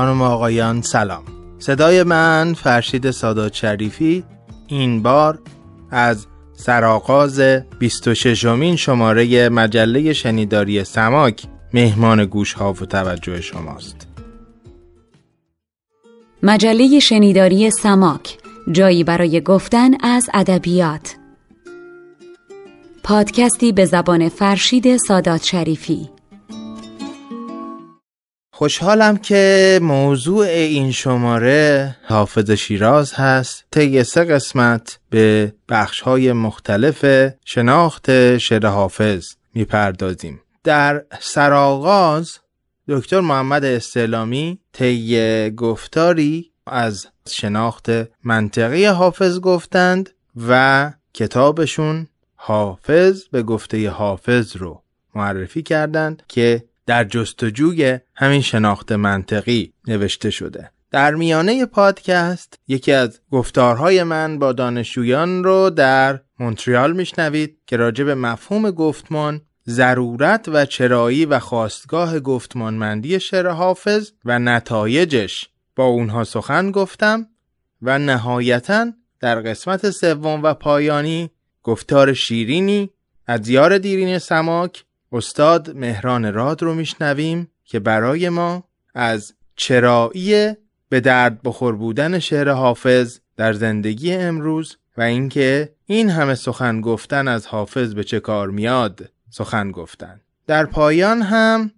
خانم آقایان سلام. صدای من فرشید سادات شریفی این بار از سرآغاز 26 مین شماره مجله شنیداری سماک مهمان گوش ها و توجه شماست. مجله شنیداری سماک جایی برای گفتن از ادبیات. پادکستی به زبان فرشید سادات شریفی. خوشحالم که موضوع این شماره حافظ شیراز هست. طی سه قسمت به بخش های مختلف شناخت شعر حافظ می‌پردازیم. در سرآغاز دکتر محمد استعلامی طی گفتاری از شناخت منطقی حافظ گفتند و کتابشون حافظ به گفته حافظ رو معرفی کردند که در جستجوی همین شناخت منطقی نوشته شده. در میانه پادکست یکی از گفتارهای من با دانشجویان رو در مونتریال میشنوید که راجع به مفهوم گفتمان ضرورت و چرایی و خواستگاه گفتمانمندی شعر حافظ و نتایجش با اونها سخن گفتم و نهایتا در قسمت سوم و پایانی گفتار شیرینی از یار دیرین سماک استاد مهران راد رو میشنویم که برای ما از چرایی به درد بخور بودن شعر حافظ در زندگی امروز و اینکه این همه سخن گفتن از حافظ به چه کار میاد سخن گفتن. در پایان هم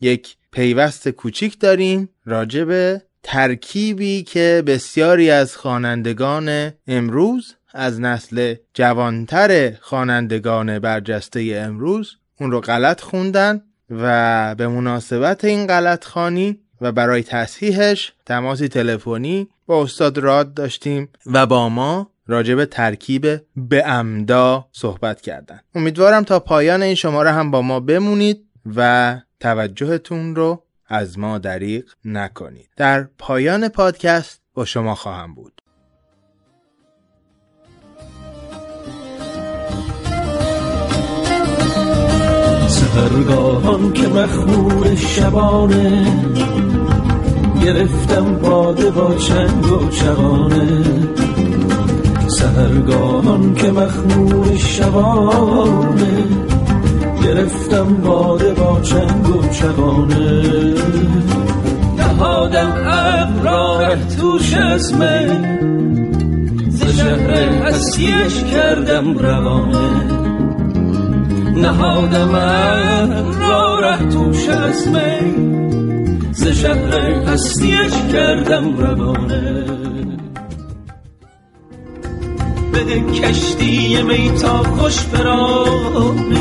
یک پیوست کوچیک داریم راجع به ترکیبی که بسیاری از خوانندگان امروز از نسل جوانتر خوانندگان برجسته امروز اون رو غلط خوندن و به مناسبت این غلط خانی و برای تصحیحش تماسی تلفنی با استاد راد داشتیم و با ما راجب ترکیب به امدا صحبت کردن. امیدوارم تا پایان این شماره هم با ما بمونید و توجهتون رو از ما دریغ نکنید. در پایان پادکست با شما خواهم بود. سهرگاهان که مخمور شبانه گرفتم باده با چنگ و چغانه. سهرگاهان که مخمور شبانه گرفتم باده با چنگ و چغانه. نهادم ابرار توش از می ز شهر هستیش کردم روانه. نهادم را ره توش از می. ز شهر هستیش کردم روانه. بده کشتی می تا خوش برانه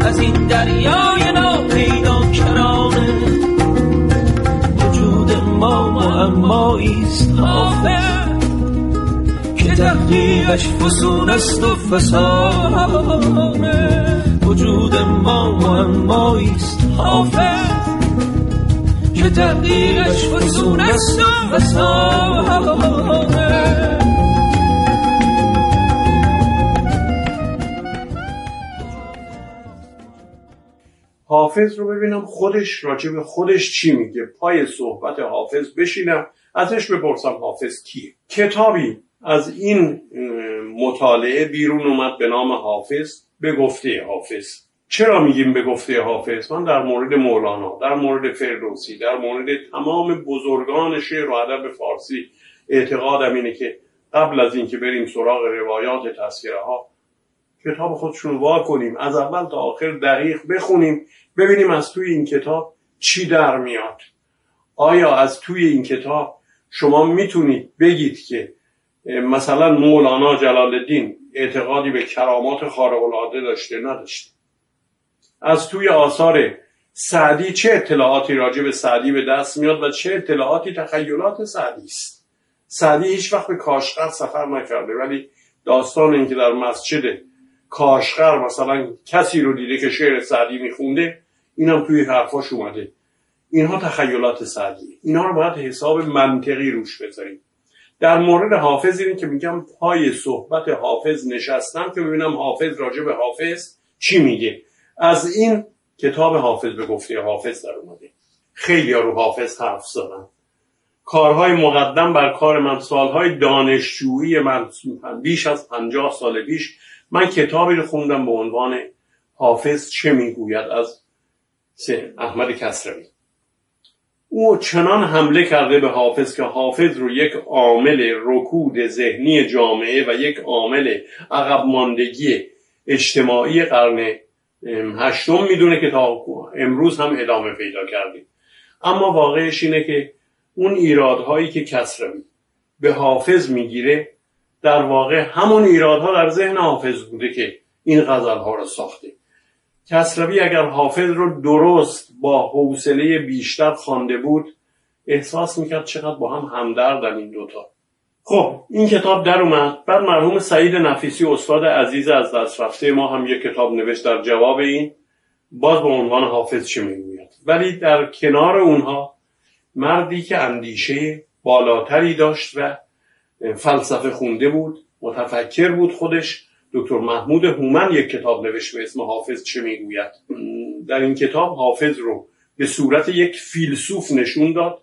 از این دریای ناپیدا کرانه. وجود ما معماییست حافظ. تحقیقش فسون است و فسانه. وجود ما معماییست حافظ. که تحقیقش فسون است و فسانه. حافظ رو ببینم خودش راجع به خودش چی میگه. پای صحبت حافظ بشینم ازش بپرسم حافظ کیه. کتابی. از این مطالعه بیرون اومد به نام حافظ به گفته حافظ. چرا میگیم به گفته حافظ؟ من در مورد مولانا در مورد فردوسی در مورد تمام بزرگان شعر و ادب فارسی اعتقادم اینه که قبل از اینکه بریم سراغ روایات تذکره ها کتاب خودشون وا کنیم از اول تا آخر دقیق بخونیم ببینیم از توی این کتاب چی در میاد. آیا از توی این کتاب شما می‌تونید بگید که مثلا مولانا جلال الدین اعتقادی به کرامات خارق العاده داشته نداشته. از توی آثار سعدی چه اطلاعاتی راجع به سعدی به دست میاد و چه اطلاعاتی تخیلات سعدی است؟ سعدی هیچ وقت به کاشغر سفر نکرده ولی داستان اینکه در مسجد کاشغر مثلا کسی رو دیده که شعر سعدی میخونده اینم توی حرفاش اومده. اینها تخیلات سعدی. اینها رو باید حساب منطقی روش بذاریم. در مورد حافظ اینه که میگم پای صحبت حافظ نشستم که ببینم حافظ راجع به حافظ چی میگه. از این کتاب حافظ به گفته حافظ در اومده. خیلی رو حافظ حرف زدن. کارهای مقدم بر کار من سالهای دانشجویی من بیش از پنجاه سال پیش من کتابی رو خوندم به عنوان حافظ چه می‌گوید از احمد کسروی. او چنان حمله کرده به حافظ که حافظ رو یک عامل رکود ذهنی جامعه و یک عامل عقب ماندگی اجتماعی قرن هشتم می‌دونه که تا امروز هم ادامه پیدا کردیم اما واقعش اینه که اون ایرادهایی که کسروی به حافظ می‌گیره در واقع همون ایرادها در ذهن حافظ بوده که این غزلها رو ساخته. کسروی اگر حافظ رو درست با حوصله بیشتر خوانده بود احساس می‌کرد چقدر با هم همدردن این دوتا. خب این کتاب در اومد. بعد مرحوم سعید نفیسی استاد عزیز از دست رفته. ما هم یک کتاب نوشت در جواب این. باز به عنوان حافظ چه می‌گوید؟ ولی در کنار اونها مردی که اندیشه بالاتری داشت و فلسفه خونده بود متفکر بود خودش دکتر محمود هومن یک کتاب نوشت به اسم حافظ چه می‌گوید؟ در این کتاب حافظ رو به صورت یک فیلسوف نشون داد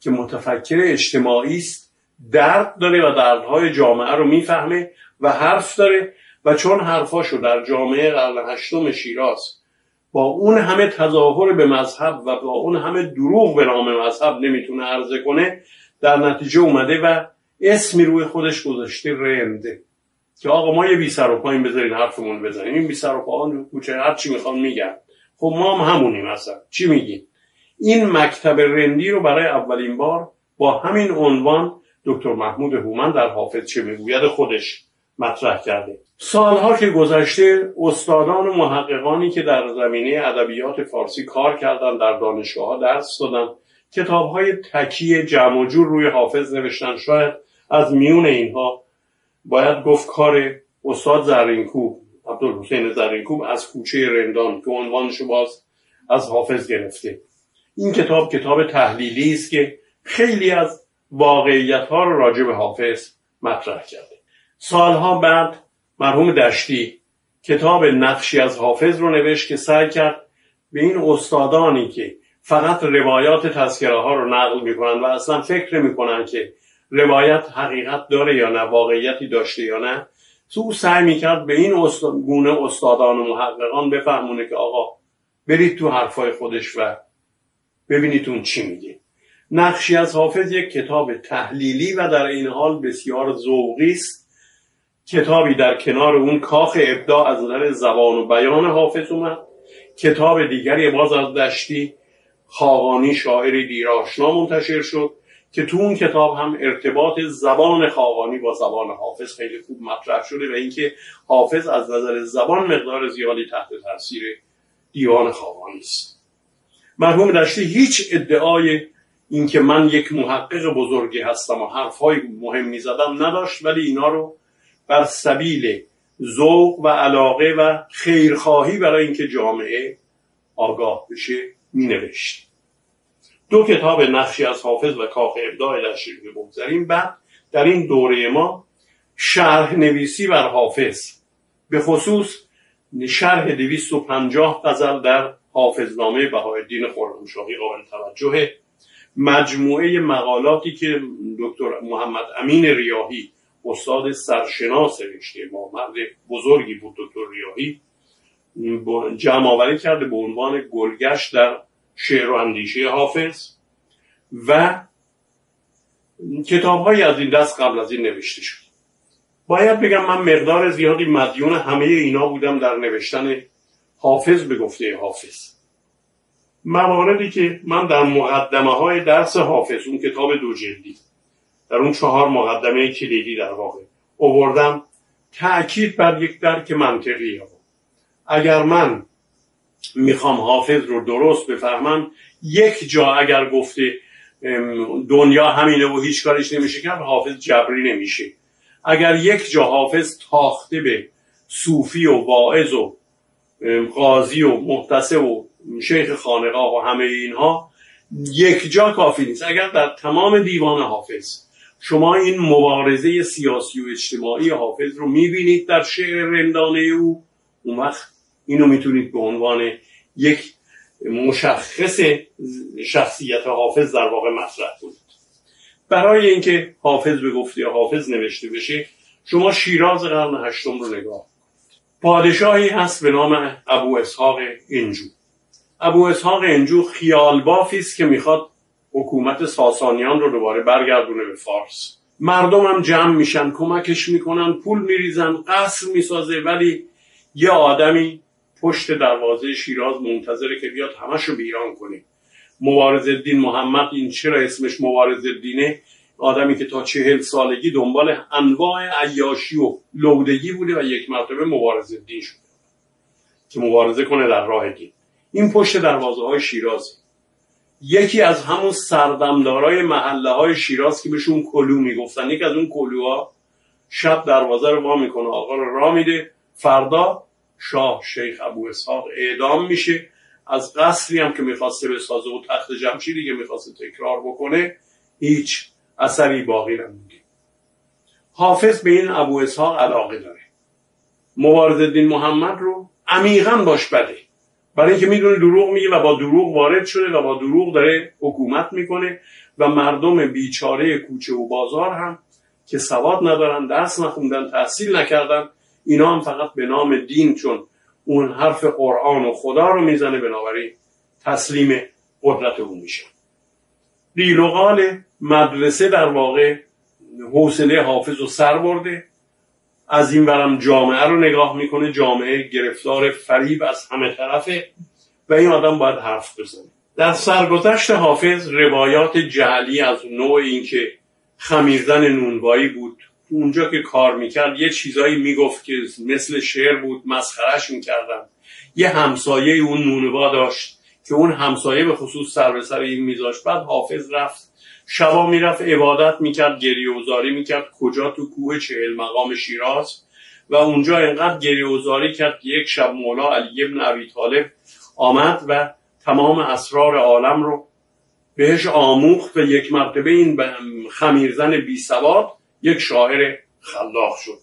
که متفکر اجتماعی است درد داره و دردهای جامعه رو می‌فهمه و حرف داره و چون حرفاشو در جامعه قرن هشتم شیراز با اون همه تظاهر به مذهب و با اون همه دروغ به نام مذهب نمی‌تونه عرضه کنه در نتیجه اومده و اسمی روی خودش گذاشته رنده. که آقا ما یه بی سر و پایین بذارین حرفمون بزنیم این بی سر و پایین کوچه هر چی می‌خوان میگن. خب ما هم همونیم اصلا. چی میگیم؟ این مکتب رندی رو برای اولین بار با همین عنوان دکتر محمود هومن در حافظ چه می‌گوید خودش مطرح کرده. سالها که گذشته استادان و محققانی که در زمینه ادبیات فارسی کار کردن در دانشگاه درس دادن کتاب های تکی جمع جور روی حافظ نوشتن. شاید از میون اینها باید گفت کار استاد زرینکوب عبدالحسین زرینکوب از کوچه رندان که عنوانشو باز از حافظ گرفته. این کتاب کتاب تحلیلی است که خیلی از واقعیت ها رو راجع به حافظ مطرح کرده. سالها بعد مرحوم دشتی کتاب نقشی از حافظ رو نوشت که سعی کرد به این استادانی که فقط روایات تذکره ها رو نقل می‌کنن و اصلا فکر می‌کنن که روایت حقیقت داره یا نه؟ واقعیتی داشته یا نه؟ تو سعی می‌کرد به این گونه استادان و محققان بفهمونه که آقا برید تو حرفای خودش و ببینید اون چی میگه. نقشی از حافظ یک کتاب تحلیلی و در این حال بسیار ذوقی است. کتابی در کنار اون کاخ ابداع از نظر زبان و بیان حافظ اومد. کتاب دیگری باز از دشتی خاقانی شاعری دیراشنا منتشر شد. که تو اون کتاب هم ارتباط زبان خاقانی با زبان حافظ خیلی خوب مطرح شده و اینکه حافظ از نظر زبان مقدار زیادی تحت تاثیر دیوان خاقانی است مرحوم دشتی هیچ ادعای اینکه من یک محقق بزرگی هستم و حرفهای مهمی زدم نداشت ولی اینا رو بر سبیل ذوق و علاقه و خیرخواهی برای اینکه جامعه آگاه بشه می نوشت. دو کتاب نقشی از حافظ و کاخ ابداع در شیرین بگذاریم بعد در این دوره ما شرح نویسی بر حافظ به خصوص شرح 250 غزل در حافظنامه بهاءالدین خرمشاهی قابل توجه. مجموعه مقالاتی که دکتر محمد امین ریاهی استاد سرشناس رشته ما مرد بزرگی بود دکتر ریاهی جمع آوری کرده به عنوان گلگشت در شعر و اندیشه حافظ و کتاب های از این دست قبل از این نوشته شد. باید بگم من مقدار زیادی مدیون همه اینا بودم در نوشتن حافظ به گفته حافظ. مواردی که من در مقدمه های درس حافظ اون کتاب دو جلدی در اون چهار مقدمه کلیدی در واقع اووردم تأکید بر یک درک منطقی اگر من می‌خوام حافظ رو درست بفهمم. یک جا اگر گفته دنیا همینه و هیچ کارش نمیشه کرد حافظ جبری نمیشه. اگر یک جا حافظ تاخته به صوفی و واعظ و قاضی و محتسب و شیخ خانقاه و همه اینها یک جا کافی نیست. اگر در تمام دیوان حافظ شما این مبارزه سیاسی و اجتماعی حافظ رو می‌بینید در شعر رندانه او اون وقت اینو می‌تونید به عنوان یک مشخص شخصیت حافظ در واقع مطرح بود برای اینکه حافظ به گفته حافظ نوشته بشه شما شیراز قرن هشتم رو نگاه پادشاهی هست به نام ابو اسحاق انجو. ابو اسحاق انجو خیال بافی است که می‌خواد حکومت ساسانیان رو دوباره برگردونه به فارس. مردم هم جمع میشن کمکش می‌کنن پول میریزن قصر می‌سازه ولی یه آدمی پشت دروازه شیراز منتظره که بیاد همش رو بیران کنه. مبارز الدین محمد این چرا اسمش مبارز الدینه؟ آدمی که تا چهل سالگی دنبال انواع عیاشی و لودگی بوده و یک مرتبه مبارز الدین شده. که مبارزه کنه در راه دین. این پشت دروازه های شیراز یکی از همون سردمدارای محله های شیراز که بهشون کلو می‌گفتن. یک از اون کلوها شب دروازه رو وا می‌کنه. آقا رو را میده. فردا شاه شیخ ابو اسحاق اعدام میشه. از قصری هم که می‌خواسته بسازه و تخت جمشیدی که می‌خواسته تکرار بکنه هیچ اثری باقی نمونده. حافظ به این ابو اسحاق علاقه داره. مبارز الدین محمد رو عمیقا باش بده. برای اینکه می‌دونه دروغ میگه و با دروغ وارد شده و با دروغ داره حکومت می‌کنه و مردم بیچاره کوچه و بازار هم که سواد ندارن درس نخوندن تحصیل نکردن اینا هم فقط به نام دین چون اون حرف قرآن و خدا رو می‌زنه بنابراین تسلیم قدرت او میشه. قیل مدرسه در واقع حوصله حافظ رو سر برده از این برم جامعه رو نگاه می‌کنه جامعه گرفتار فریب از همه طرفه و این آدم باید حرف بزنه. در سرگذشت حافظ روایات جعلی از نوع اینکه خمیردن نونوایی بود اونجا که کار می‌کرد یه چیزایی می‌گفت که مثل شعر بود مسخرش می‌کردن یه همسایه اون نونوا داشت که اون همسایه به خصوص سر به سر این میذاشت. بعد حافظ رفت. شبا می‌رفت عبادت می‌کرد گریه وزاری می‌کرد. کجا تو کوه چهل مقام شیراز؟ و اونجا انقدر گریه وزاری کرد یک شب مولا علی ابن ابی طالب آمد و تمام اسرار عالم رو بهش آموخت و یک مرتبه این خمیرزن بی سواد یک شاعر خلاق شد.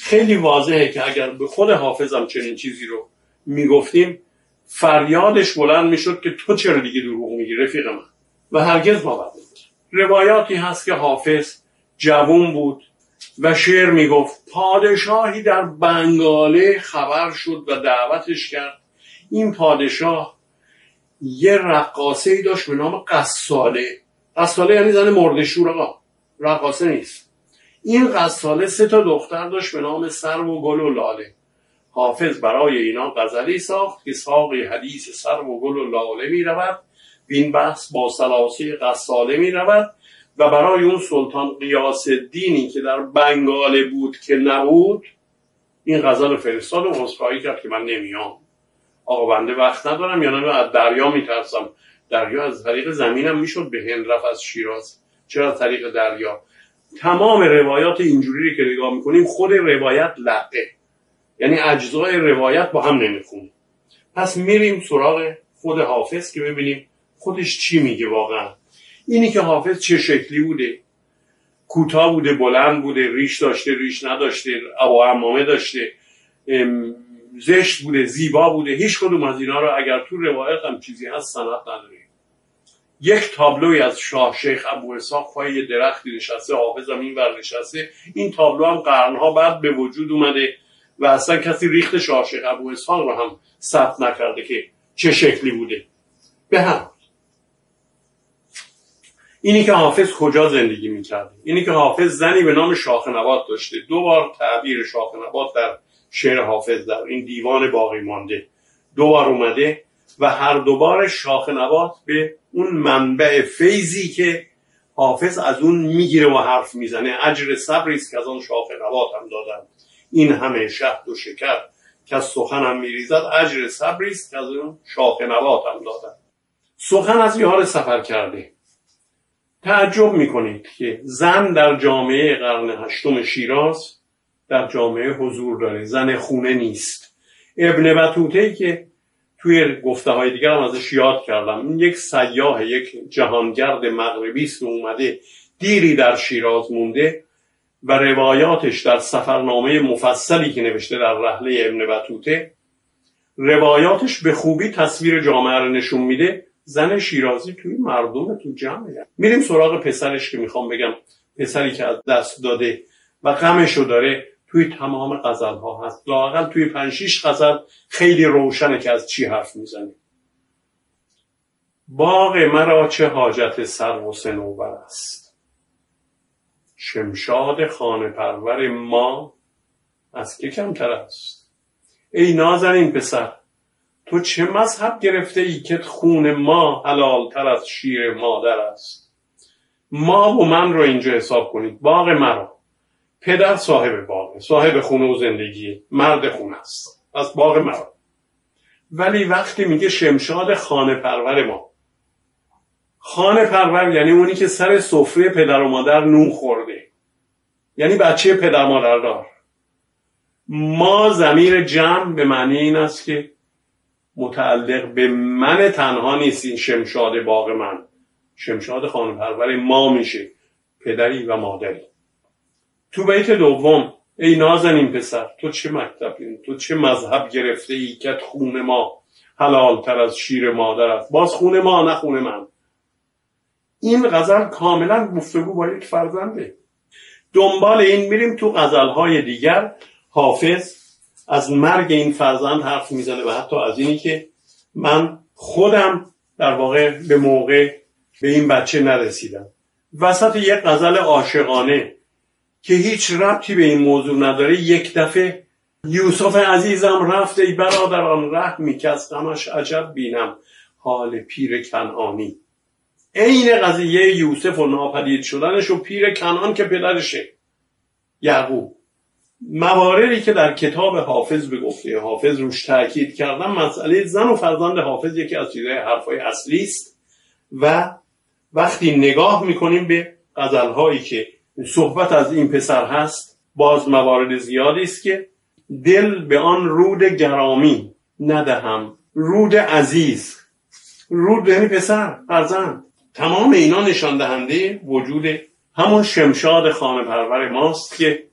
خیلی واضحه که اگر به خود حافظم چنین چیزی رو می‌گفتیم فریادش بلند می‌شد که تو چرا دیگه دروغ میگی رفیق من؟ و هرگز باور روایاتی هست که حافظ جوون بود و شعر می‌گفت پادشاهی در بنگاله خبر شد و دعوتش کرد. این پادشاه یه رقاصه ای داشت به نام قصاله. قصاله یعنی زن مرده شور آقا. رقاصه نیست. این قصاله سه تا دختر داشت به نام سرو و گل و لاله. حافظ برای اینا غزلی ساخت که ساقی حدیث سرو و گل و لاله می رود این بحث با سلاسی قصاله می رود و برای اون سلطان قیاس دینی که در بنگاله بود که نبود این غزل فرستاد و عذرخواهی کرد که من نمیام. آقا بنده وقت ندارم یا نه از دریا میترسم. دریا از طریق زمینم می‌شد به هند رفت از شیراز. چرا طریق دریا؟ تمام روایات اینجوری که نگاه می‌کنیم خود روایت لقه یعنی اجزای روایت با هم نمیخون پس میریم سراغ خود حافظ که ببینیم خودش چی میگه واقعا. اینی که حافظ چه شکلی بوده. کوتاه بوده بلند بوده ریش داشته ریش نداشته ابا امامه داشته زشت بوده زیبا بوده. هیچ کدوم از اینا رو اگر تو روایت هم چیزی هست سند نداره. یک تابلوی از شاه شیخ ابو اسحاق پای درختی نشسته حافظ هم این بر نشسته. این تابلو هم قرنها بعد به وجود اومده و اصلا کسی ریخت شاه شیخ ابو اسحاق رو هم ثبت نکرده که چه شکلی بوده. به هم اینی که حافظ کجا زندگی می‌کرده اینی که حافظ زنی به نام شاخ نبات داشته. دو بار تعبیر شاخ نبات در شعر حافظ در این دیوان باقی مانده. دو بار اومده و هر دوبار شاخ نبات به اون منبع فیضی که حافظ از اون می‌گیره و حرف می‌زنه. اجر صبری است که از آن شاخ نبات هم دادن. این همه شهد و شکر که از سخن هم میریزد اجر صبری است که از اون شاخ نبات هم دادن. سخن از یار سفر کرده. تعجب می‌کنید که زن در جامعه قرن هشتم شیراز در جامعه حضور داره. زن خونه نیست. ابن بطوته که توی گفته های دیگر هم ازش یاد کردم. این یک سیاه یک جهانگرد مغربی است اومده دیری در شیراز مونده و روایاتش در سفرنامه مفصلی که نوشته در رحله ابن بطوته روایاتش به خوبی تصویر جامعه رو نشون میده. زن شیرازی توی مردم تو جمعه. میریم سراغ پسرش که می‌خوام بگم پسری که از دست داده و غمشو داره. توی تمام غزل ها هست. لاقل توی پنج غزل خیلی روشنه که از چی حرف می‌زنه باغ مرا چه حاجت سر و سنوبر است. شمشاد خانه پرور ما از که کمتر است. ای نازنین پسر تو چه مذهب گرفته ای که خون ما حلال تر از شیر مادر است؟ ما و من رو اینجا حساب کنید. باغ مرا. پدر صاحب باغ صاحب خونه و زندگی مرد خونه است. از باغ مرا. ولی وقتی میگه شمشاد خانه پرور ما. خانه پرور یعنی اونی که سر سفره پدر و مادر نون خورده. یعنی بچه پدر مادر دار. ما زمیر جمع به معنی این است که متعلق به من تنها نیست این شمشاد باغ من. شمشاد خانه پرور ما میشه. پدری و مادری. تو بیت دوم ای نازنین پسر تو چه مکتبی تو چه مذهب گرفته ای که خون ما حلال تر از شیر مادر است؟ باز خون ما نه خون من. این غزل کاملا گفتگو با یک فرزنده. دنبال این میریم تو غزلهای دیگر. حافظ از مرگ این فرزند حرف می‌زنه و حتی از اینی که من خودم در واقع به موقع به این بچه نرسیدم. وسط یک غزل عاشقانه که هیچ ربطی به این موضوع نداره. یک دفعه یوسف عزیزم رفت ای برادران از غمش عجب بینم. حال پیر کنعانی. عین قضیه یوسف و ناپدید شدنش و پیر کنان که پدرشه یعقوب. مواردی که در کتاب حافظ به گفته حافظ روش تاکید کردم مسئله زن و فرزند حافظ یکی از چیزهای حرفهای اصلی است و وقتی نگاه می‌کنیم به غزلهایی که صحبت از این پسر هست باز موارد زیادی است که دل به آن رود گرامی ندهم رود عزیز رود یعنی پسر فرزند. تمام اینا نشان دهنده وجود همون شمشاد خانه پرور ماست که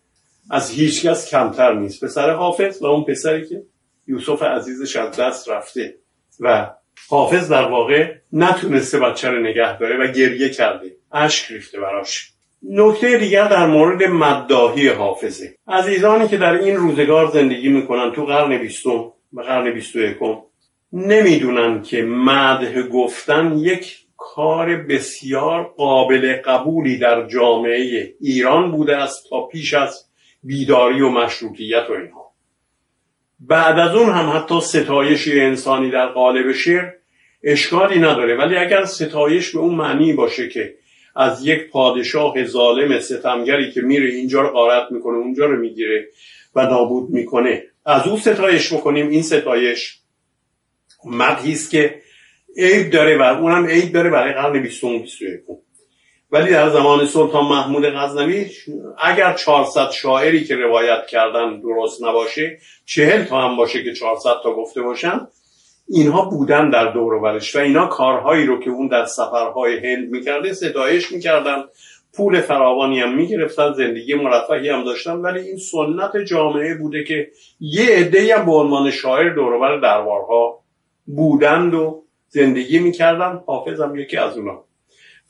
از هیچکس کمتر نیست. پسر حافظ و اون پسری که یوسف عزیزش از دست رفته و حافظ در واقع نتونسته بچه رو نگه داره و گریه کرده اشک ریخته براش. نکته دیگر در مورد مداهی حافظه. عزیزانی که در این روزگار زندگی می‌کنن تو قرن بیستم و قرن بیست و یکم نمی‌دونن که مده گفتن یک کار بسیار قابل قبولی در جامعه ایران بوده است تا پیش از بیداری و مشروطیت و اینها. بعد از اون هم حتی ستایش انسانی در قالب شعر اشکالی نداره. ولی اگر ستایش به اون معنی باشه که از یک پادشاه ظالم ستمگری که میره اینجا رو غارت می‌کنه اونجا رو می‌گیره و نابود می‌کنه. از او ستایش بکنیم این ستایش مدهی است که عیب داره و اونم عیب داره برای قرن 20 و 21 ولی در زمان سلطان محمود غزنوی اگر 400 شاعری که روایت کردن درست نباشه چهل تا هم باشه که 400 تا گفته باشن اینها بودن در دور و اینا کارهایی رو که اون در سفرهای هند می‌کرده ستایش می‌کردن. پول فراوانی هم می‌گرفتن زندگی مرفهی هم داشتن. ولی این سنت جامعه بوده که یه عده هم به عنوان شاعر دورور دربارها بودند و زندگی می‌کردن. حافظ هم یکی از اونا.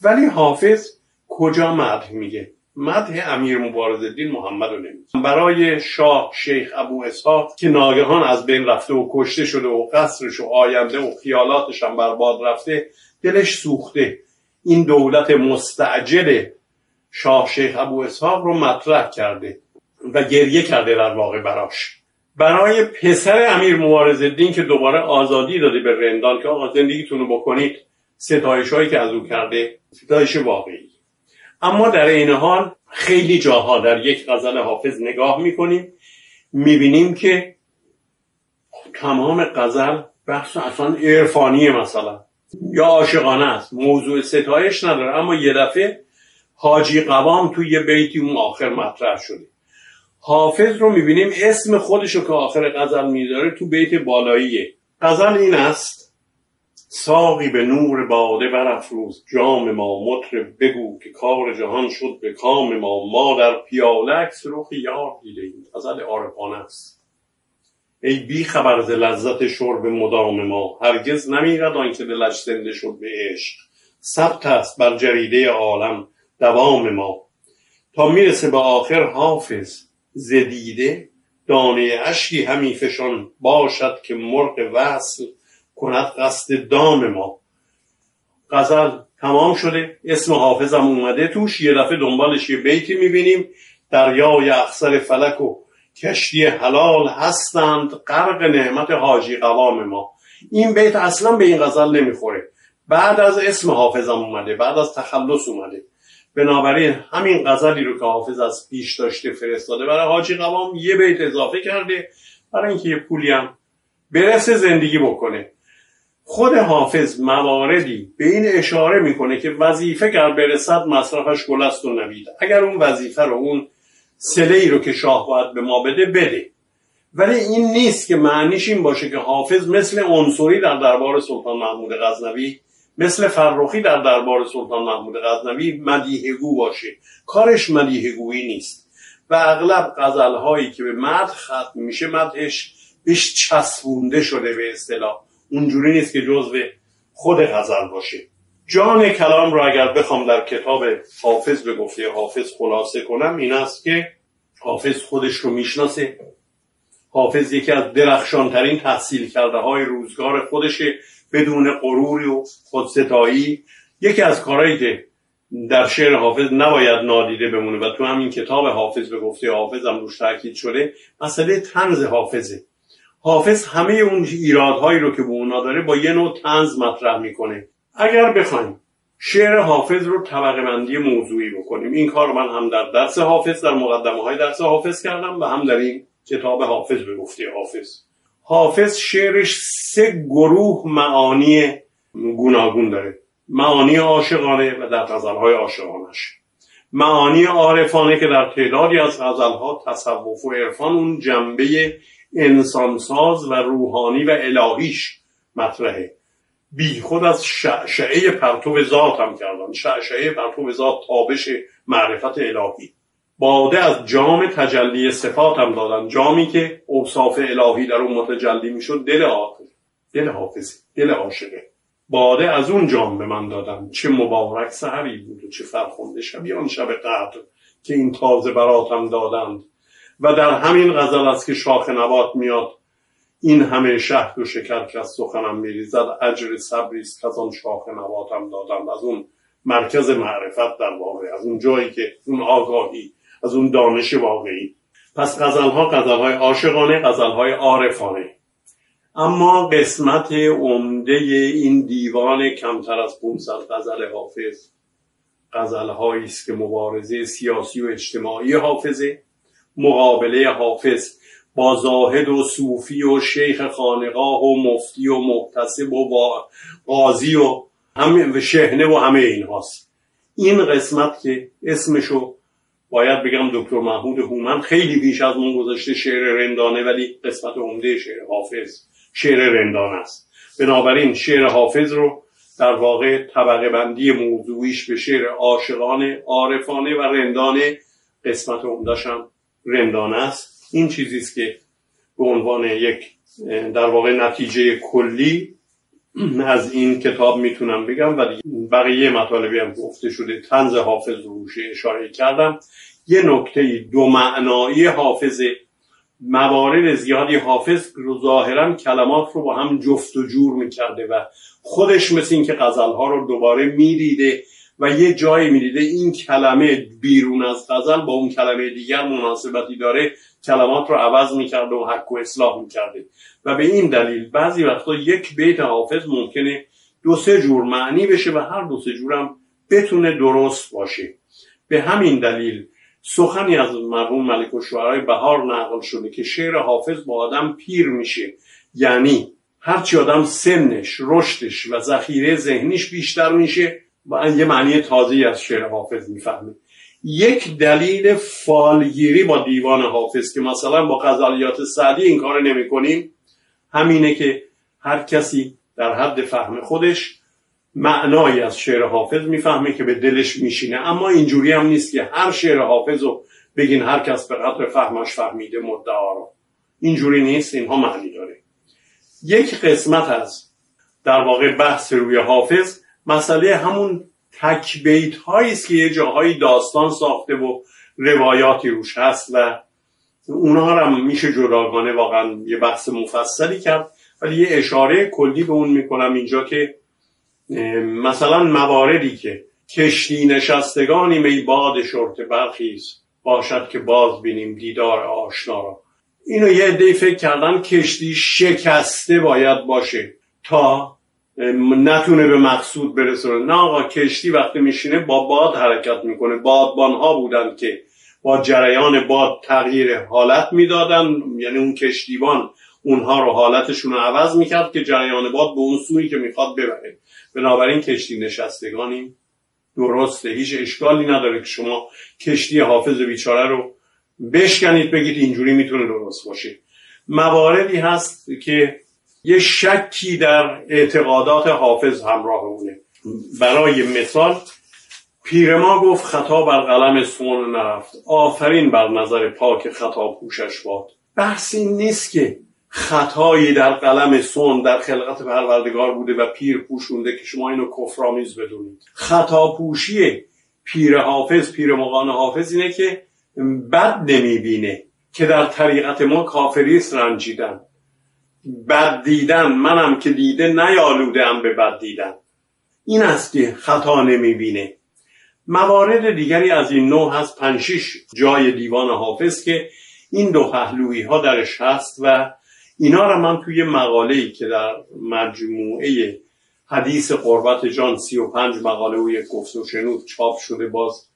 ولی حافظ کجا مدح میگه؟ مدح امیر مبارز الدین محمد رو نمیگه برای شاه شیخ ابو اسحاق که ناگهان از بین رفته و کشته شده و قصرش و آینده و خیالاتش هم برباد رفته دلش سوخته. این دولت مستعجل شاه شیخ ابو اسحاق رو مطرح کرده و گریه کرده در واقع براش. برای پسر امیر مبارز الدین که دوباره آزادی داده به رندان که آقا زندگیتون رو بکنید ستایش هایی که از او کرده ستایش واقعی. اما در این حال خیلی جاها در یک غزل حافظ نگاه می‌کنیم می‌بینیم که تمام غزل بحث اصلا عرفانی مثلا. یا عاشقانه است موضوع ستایش نداره اما یه دفعه حاجی قوام توی یه بیتی اون آخر مطرح شده. حافظ رو می‌بینیم اسم خودشو که آخر غزل میداره تو بیت بالاییه. غزل این است ساقی به نور باده برافروز. جام ما مطرب بگو که کار جهان شد به کام ما. ما در پیالکس رخ یار دیده ایم غزل عارفانه است. ای بی خبر ز لذت شرب مدام ما. هرگز نمیرد آنکه دلش زنده شد به عشق. ثبت است بر جریده عالم دوام ما. تا می‌رسه به آخر حافظ زدیده دانه اشکی همی فشان باشد که مرغ وصل کند قصد دام ما. غزل تمام شده اسم حافظم اومده توش یه دفعه دنبالش یه بیتی می‌بینیم. دریای اخسر فلک و کشتی حلال هستند غرق نعمت حاجی قوام ما. این بیت اصلا به این غزل نمی‌خوره. بعد از اسم حافظم اومده بعد از تخلص اومده. بنابراین همین غزلی رو که حافظ از پیش داشته فرستاده برای حاجی قوام یه بیت اضافه کرده. برای اینکه یه پولی هم برسه زندگی بکنه. خود حافظ مواردی به این اشاره می‌کنه که وظیفه گر برسد مصرفش گل است و نوید. اگر اون وظیفه رو اون سله رو که شاه باید به ما بده بده. ولی این نیست که معنیش این باشه که حافظ مثل عنصری در دربار سلطان محمود غزنوی مثل فرخی در دربار سلطان محمود غزنوی مدیهگو باشه. کارش مدیهگویی نیست. و اغلب غزلهایی که به مد ختم میشه مدهش بهش چسبونده شده به اصطلاح. اونجوری نیست که جزو خود غزل باشه. جان کلام رو اگر بخوام در کتاب حافظ به گفته حافظ خلاصه کنم این است که حافظ خودش رو می‌شناسه. حافظ یکی از درخشانترین تحصیل کرده های روزگار خودشه بدون غروری و خودستایی. یکی از کارهایی که در شعر حافظ نباید نادیده بمونه و تو همین کتاب حافظ به گفته حافظ هم روش تاکید شده مسئله تنز حافظه. حافظ همه اون ایرادهایی رو که به اونا داره با یه نوع تنز مطرح می‌کنه. اگر بخوایم شعر حافظ رو طبقه بندی موضوعی بکنیم این کار من هم در درس حافظ در مقدمه های درس حافظ کردم و هم در این کتاب حافظ به گفته حافظ. حافظ شعرش سه گروه معانی گوناگون داره. معانی عاشقانه و در غزلهای عاشقانش. معانی عارفانه که در تعدادی از غزلها تصوف و عرفان اون جنبه انسانساز و روحانی و الهیش مطرحه. بی خود از شعشعه پرتو ذات هم کردن. شعشعه پرتو ذات تابش معرفت الهی. باده از جام تجلی صفات هم دادن. جامی که اوصاف الهی در اون متجلی می‌شد دل حافظ. دل حافظی دل عاشقه. باده از اون جام به من دادن. چه مبارک سهری بود و چه فرخنده شبی آن شب قدر که این تازه براتم دادند. و در همین غزل است که شاخ نبات میاد. این همه شهد و شکر که از سخنم میریزد اجر صبری است که از آن شاخ نباتم دادند از اون مرکز معرفت در واقع از اون جایی که اون آگاهی از اون دانش واقعی. پس غزل ها غزل های عاشقانه غزل های عارفانه. اما قسمت عمده این دیوان کمتر از 500 غزل حافظ غزل است که مبارزه سیاسی و اجتماعی حافظه. مقابله حافظ. با زاهد و صوفی و شیخ خانقاه و مفتی و محتسب و قاضی و همه شهنه و همه این هاست این قسمت که اسمشو باید بگم دکتر محمود هومن خیلی بیش از اون گذاشته شعر رندانه ولی قسمت عمده شعر حافظ شعر رندانه است. بنابراین شعر حافظ رو در واقع طبقه بندی موضوعیش به شعر عاشقانه عارفانه و رندانه قسمت عمدهشم رندانه است. این چیزی است که به عنوان یک در واقع نتیجه کلی از این کتاب می‌تونم بگم و بقیه مطالبی هم گفته شده. تنز حافظ روشه اشاره کردم. یه نکته دو معنایی حافظ موارد زیادی حافظ رو ظاهرا کلمات رو با هم جفت و جور می‌کرده و خودش مثل اینکه غزلها رو دوباره می‌دیده و یه جایی می‌دیده این کلمه بیرون از غزل با اون کلمه دیگر مناسبتی داره. کلمات رو عوض می‌کرده و حک و اصلاح می‌کرده. و به این دلیل بعضی وقتا یک بیت حافظ ممکنه دو سه جور معنی بشه و هر دو سه جورم بتونه درست باشه. به همین دلیل سخنی از مرحوم ملک و شعرهای بهار نقل شده که شعر حافظ با آدم پیر میشه. یعنی هرچی آدم سنش رشدش و ذخیره ذهنیش بیشتر میشه یه معنی تازه از شعر حافظ می‌فهمه یک دلیل فالگیری با دیوان حافظ که مثلا با غزلیات سعدی این کار نمی کنیم همینه که هر کسی در حد فهم خودش معنایی از شعر حافظ می‌فهمه که به دلش میشینه. اما اینجوری هم نیست که هر شعر حافظ رو بگین هر کس به قدر فهمش فهمیده مدعا رو. اینجوری نیست اینها معنی داره. یک قسمت از در واقع بحث روی حافظ مسئله همون تکبیت هایی است که یه جاهایی داستان ساخته و روایاتی روش هست و اونها هم میشه جداگانه واقعا یه بحث مفصلی کرد ولی یه اشاره کلی به اون می‌کنم اینجا که مثلا مواردی که کشتی نشستگانی می باد شرط برخیز باشد که باز بینیم دیدار آشنا را. اینو یه عده فکر کردن کشتی شکسته باید باشه تا نتونه به مقصود برسونه. نه آقا کشتی وقتی میشینه با باد حرکت می‌کنه. بادبان ها بودن که با جریان باد تغییر حالت می‌دادن. یعنی اون کشتیبان اونها رو حالتشون رو عوض می‌کرد که جریان باد به اون سوی که می‌خواد ببره. بنابراین کشتی نشستگانی. درسته هیچ اشکالی نداره که شما کشتی حافظ بیچاره رو بشکنید بگید اینجوری می‌تونه درست باشه. مواردی هست که یه شکی در اعتقادات حافظ همراه اونه برای مثال پیر ما گفت خطا بر قلم سون نرفت. آفرین بر نظر پاک خطا پوشش باد. بحث این نیست که خطایی در قلم سون در خلقت پروردگار بوده و پیر پوشونده که شما اینو کفرآمیز بدونید. خطا پوشی پیر حافظ پیر مقان حافظ اینه که بد نمی‌بینه که در طریقت ما کافریست رنجیدن. بد دیدن منم که دیده نیالودم به بد دیدن. این است که خطا نمی‌بینه. موارد دیگری از این نوع هست پنشیش جای دیوان حافظ که این دو پهلویی ها درش هست و اینا رو من توی مقاله ای که در مجموعه حدیث قربت جان سی و پنج مقاله و یک گفت و شنود چاپ شده باز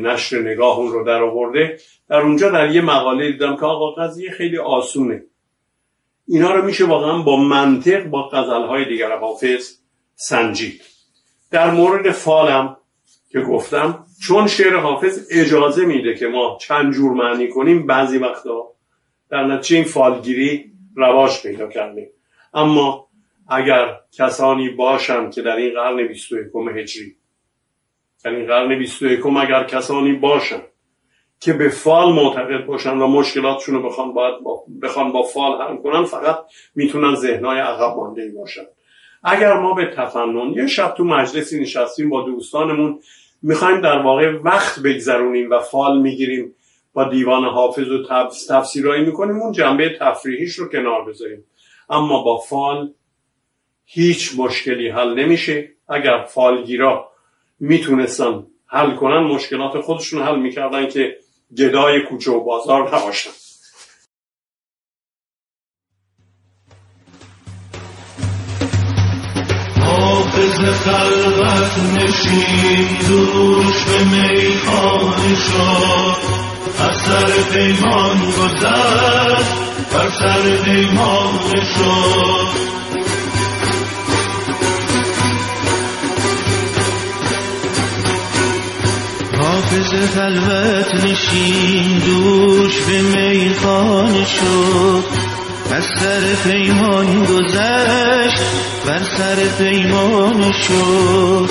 نشر نگاه اون رو در آورده. در اونجا در یه مقاله دیدم که آقا قضیه خیلی آسونه. اینا رو میشه واقعا با منطق با های دیگر حافظ سنجید. در مورد فالم که گفتم چون شعر حافظ اجازه میده که ما چند جور معنی کنیم بعضی وقتا در نتیجه این فالگیری رواج پیدا کردیم. اما اگر کسانی باشند که در این قرن 21 هجری در این قرن 21 اگر کسانی باشند که به فال معتقد باشن و مشکلاتشون رو بخوان, باید با بخوان با فال حل کنن فقط می‌تونن ذهنهای عقب مانده باشن. اگر ما به تفنن یه شب تو مجلسی نشستیم با دوستانمون می‌خوایم در واقع وقت بگذرونیم و فال می‌گیریم با دیوان حافظ و تفسیرهایی می‌کنیم اون جنبه تفریحیش رو کنار بذاریم. اما با فال هیچ مشکلی حل نمیشه. اگر فالگیرا می‌تونستن حل کنن مشکلات خودشون حل می‌کردن که گدای کوچه و بازار نباشن. حافظ خلوت نشین دوش به میخانه شد از سر پیمان گذشت بر سر پیمان شد حافظ خلوت نشین دوش به میخانه شد از سر پیمان گذشت بر سر پیمان شد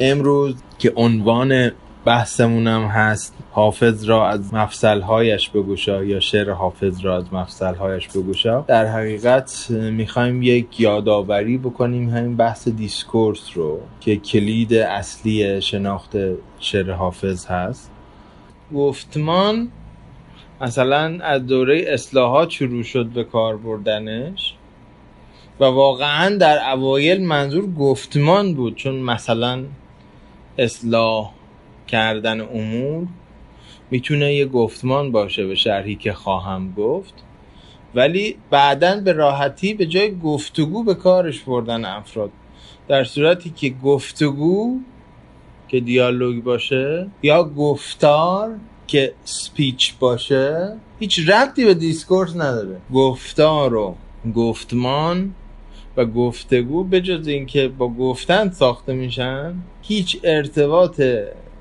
امروز که عنوان بحثمونم هست حافظ را از مفصلهایش بگوشا یا شعر حافظ را از مفصلهایش بگوشا. در حقیقت می‌خوایم یک یادآوری بکنیم همین بحث دیسکورس رو که کلید اصلی شناخت شعر حافظ هست. گفتمان مثلا از دوره اصلاحات شروع شد به کار بردنش و واقعا در اوایل منظور گفتمان بود چون مثلا اصلاح کردن امور می‌تونه یه گفتمان باشه به شرحی که خواهم گفت ولی بعدا به راحتی به جای گفتگو به کارش بردن افراد. در صورتی که گفتگو که دیالوگ باشه یا گفتار که speech باشه هیچ ربطی به discourse نداره. گفتار و گفتمان و گفتگو به جز اینکه با گفتن ساخته میشن هیچ ارتباط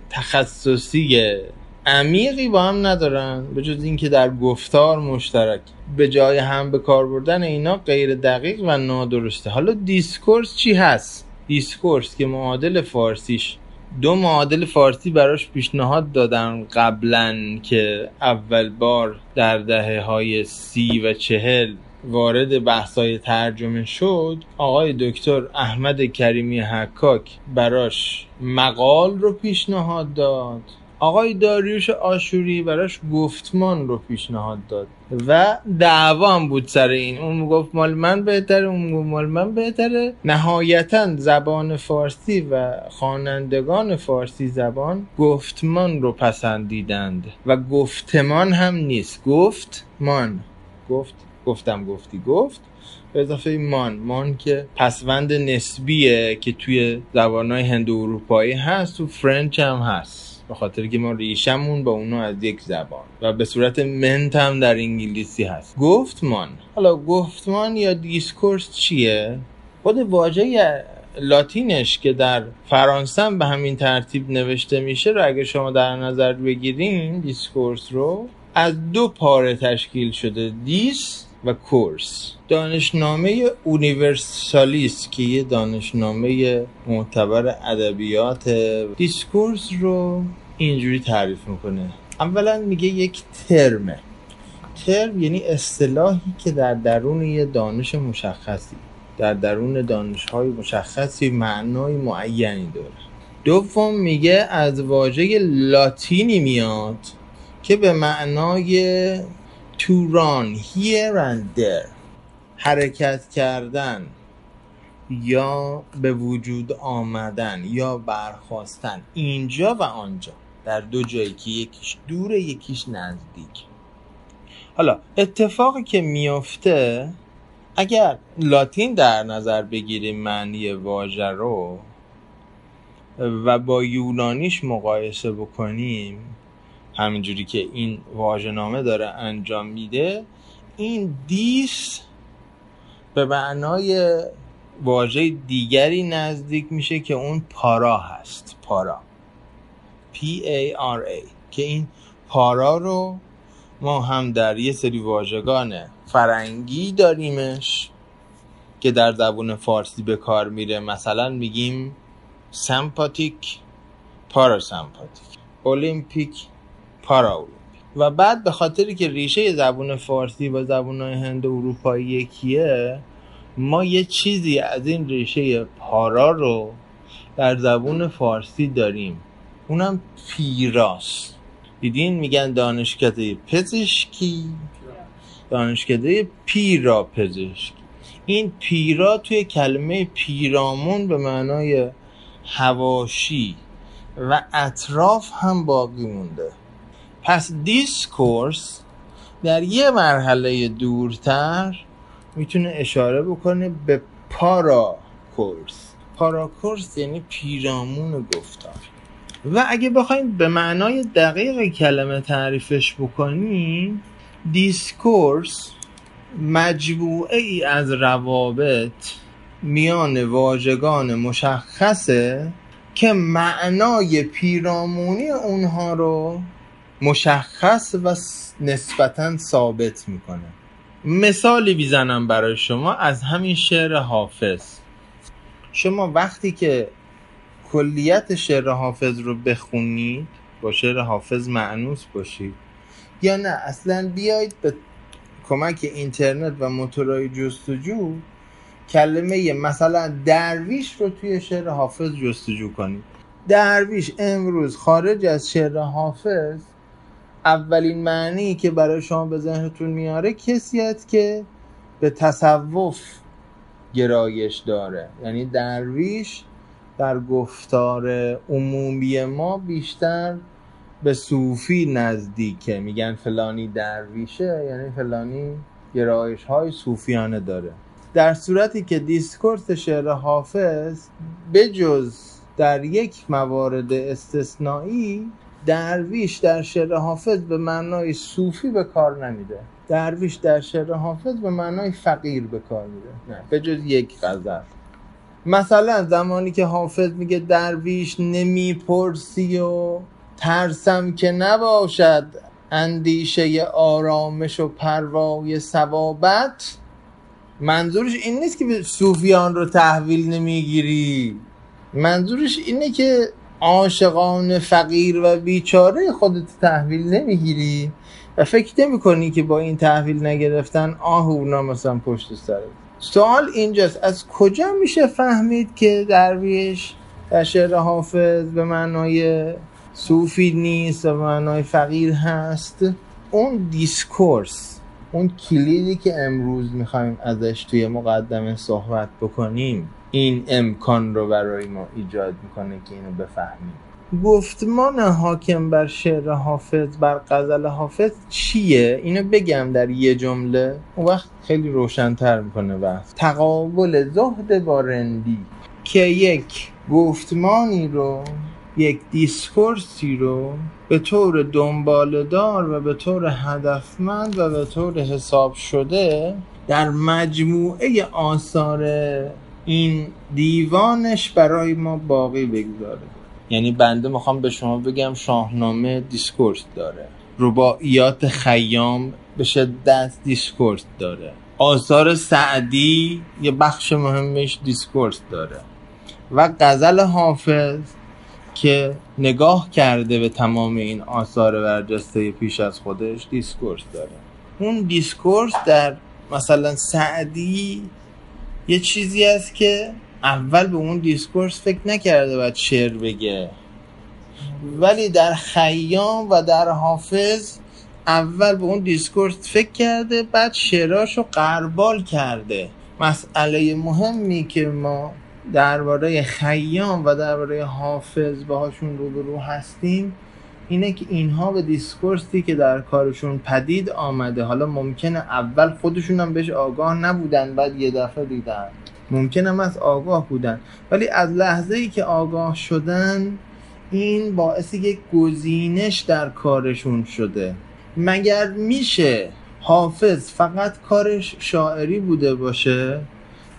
تخصصی عمیقی با هم ندارن به جز اینکه در گفتار مشترک به جای هم به کار بردن اینا غیر دقیق و نادرسته. حالا discourse چی هست؟ discourse که معادل فارسیش. دو معادل فارسی براش پیشنهاد دادن قبلا که اول بار در دهه های سی و چهل وارد بحثای ترجمه شد آقای دکتر احمد کریمی حکاک براش مقال رو پیشنهاد داد. آقای داریوش آشوری براش گفتمان رو پیشنهاد داد. و دعوا هم بود سر این. اون گفت مال من بهتره اون گفت مال من بهتره. نهایتا زبان فارسی و خوانندگان فارسی زبان گفتمان رو پسندیدند. و گفتمان هم نیست. گفتمان. گفت گفتم گفتی گفت. به اضافه مان. مان که پسوند نسبیه که توی زبانهای هند و اروپایی هست تو French هم هست. به خاطر که ما ریشمون با اونو از یک زبان. و به صورت ment هم در انگلیسی هست. گفتمان حالا گفتمان یا discourse چیه؟ خود واژه لاتینش که در فرانسه به همین ترتیب نوشته میشه رو اگه شما در نظر بگیرین discourse رو از دو پاره تشکیل شده. dis و course. دانشنامه Universalis که یه دانشنامه معتبر ادبیات discourse رو اینجوری تعریف می‌کنه. اولا میگه یک term ه term یعنی اصطلاحی که در درون یه دانش مشخصی در درون دانش های مشخصی معنای معینی داره. دوم میگه از واژه لاتینی میاد که به معنای to run here and there. حرکت کردن یا به وجود آمدن یا برخواستن اینجا و آنجا. در دو جایی که یکیش دور یکیش نزدیک. حالا اتفاقی که میفته اگر لاتین در نظر بگیریم معنی واژه رو و با یونانیش مقایسه بکنیم همینجوری که این واژه‌نامه داره انجام میده این دیس به معنای واژه دیگری نزدیک میشه که اون پارا هست. پارا. P A R A. که این پارا رو ما هم در یه سری واژگان فرنگی داریمش که در زبون فارسی به کار میره. مثلا میگیم سمپاتیک پاراسمپاتیک. پاراولمپیک و بعد به خاطری که ریشه زبون فارسی با زبون هند و اروپایی یکیه ما یه چیزی از این ریشه پارا رو در زبون فارسی داریم. اونم پیراست دیدین میگن دانشکده پزشکی؟ دانشکده پیرا پزشکی. این پیرا توی کلمه پیرامون به معنای حواشی و اطراف هم باقی مونده. پس discourse در یه مرحله دورتر می‌تونه اشاره بکنه به para course para course یعنی پیرامون گفتار. و اگه بخوایم به معنای دقیق کلمه تعریفش بکنیم discourse مجموعه ای از روابط میان واژگان مشخصه که معنای پیرامونی اونها رو مشخص و نسبتا ثابت می‌کنه. مثالی بزنم برای شما از همین شعر حافظ. شما وقتی که کلیت شعر حافظ رو بخونید با شعر حافظ معنوس باشید. یا نه اصلا بیاید به کمک اینترنت و موتورهای جستجو کلمه مثلا درویش رو توی شعر حافظ جستجو کنید. درویش امروز خارج از شعر حافظ اولین معنی که برای شما به ذهنتون میاره کسی است که به تصوف گرایش داره. یعنی درویش در گفتار عمومی ما بیشتر به صوفی نزدیکه. میگن فلانی درویشه یعنی فلانی گرایش های صوفیانه داره. در صورتی که دیسکورس شعر حافظ بجز در یک موارد استثنایی درویش در شعر حافظ به معنای صوفی به کار نمیده. درویش در شعر حافظ به معنای فقیر به کار میده. به جز یک غزل. مثلا زمانی که حافظ میگه درویش نمی‌پرسی و ترسم که نباشد اندیشه آرامش و پروای ثوابت منظورش این نیست که صوفیان رو تحویل نمی‌گیری. منظورش اینه که عاشقان فقیر و بیچاره خودت تحویل نمی‌گیری و فکر نمی کنی که با این تحویل نگرفتن آه اونا مثلا پشت سر. سوال اینجاست از کجا میشه فهمید که درویش در شعر حافظ به معنای صوفی نیست و به معنای فقیر هست؟ اون discourse اون کلیدی که امروز می‌خوایم ازش توی مقدمه صحبت بکنیم این امکان رو برای ما ایجاد می‌کنه که اینو بفهمیم. گفتمان حاکم بر شعر حافظ بر غزل حافظ چیه؟ اینو بگم در یه جمله. اون وقت خیلی روشنتر می‌کنه بحث. تقابل زهد با رندی. که یک گفتمانی رو یک discourse ی رو به طور دنبالدار و به طور هدفمند و به طور حساب شده در مجموعه آثار این دیوانش برای ما باقی بگذاره. یعنی بنده می‌خوام به شما بگم شاهنامه discourse داره. رباعیات خیام به شدت discourse داره. آثار سعدی یه بخش مهمش discourse داره. و غزل حافظ که نگاه کرده به تمام این آثار برجسته پیش از خودش discourse داره. اون discourse در مثلا سعدی یه چیزی است که اول به اون discourse فکر نکرده باید شعر بگه. ولی در خیام و در حافظ اول به اون discourse فکر کرده بعد شعراشو غربال کرده. مسئله مهمی که ما درباره خیام و درباره حافظ باهاشون روبرو هستیم اینه که اینها به دیسکورسی که در کارشون پدید آمده حالا ممکنه اول خودشون هم بهش آگاه نبودن بعد یه دفعه دیدن. ممکنه هم از آگاه بودن. ولی از لحظه ای که آگاه شدن این باعث یک گزینش در کارشون شده. مگر میشه حافظ فقط کارش شاعری بوده باشه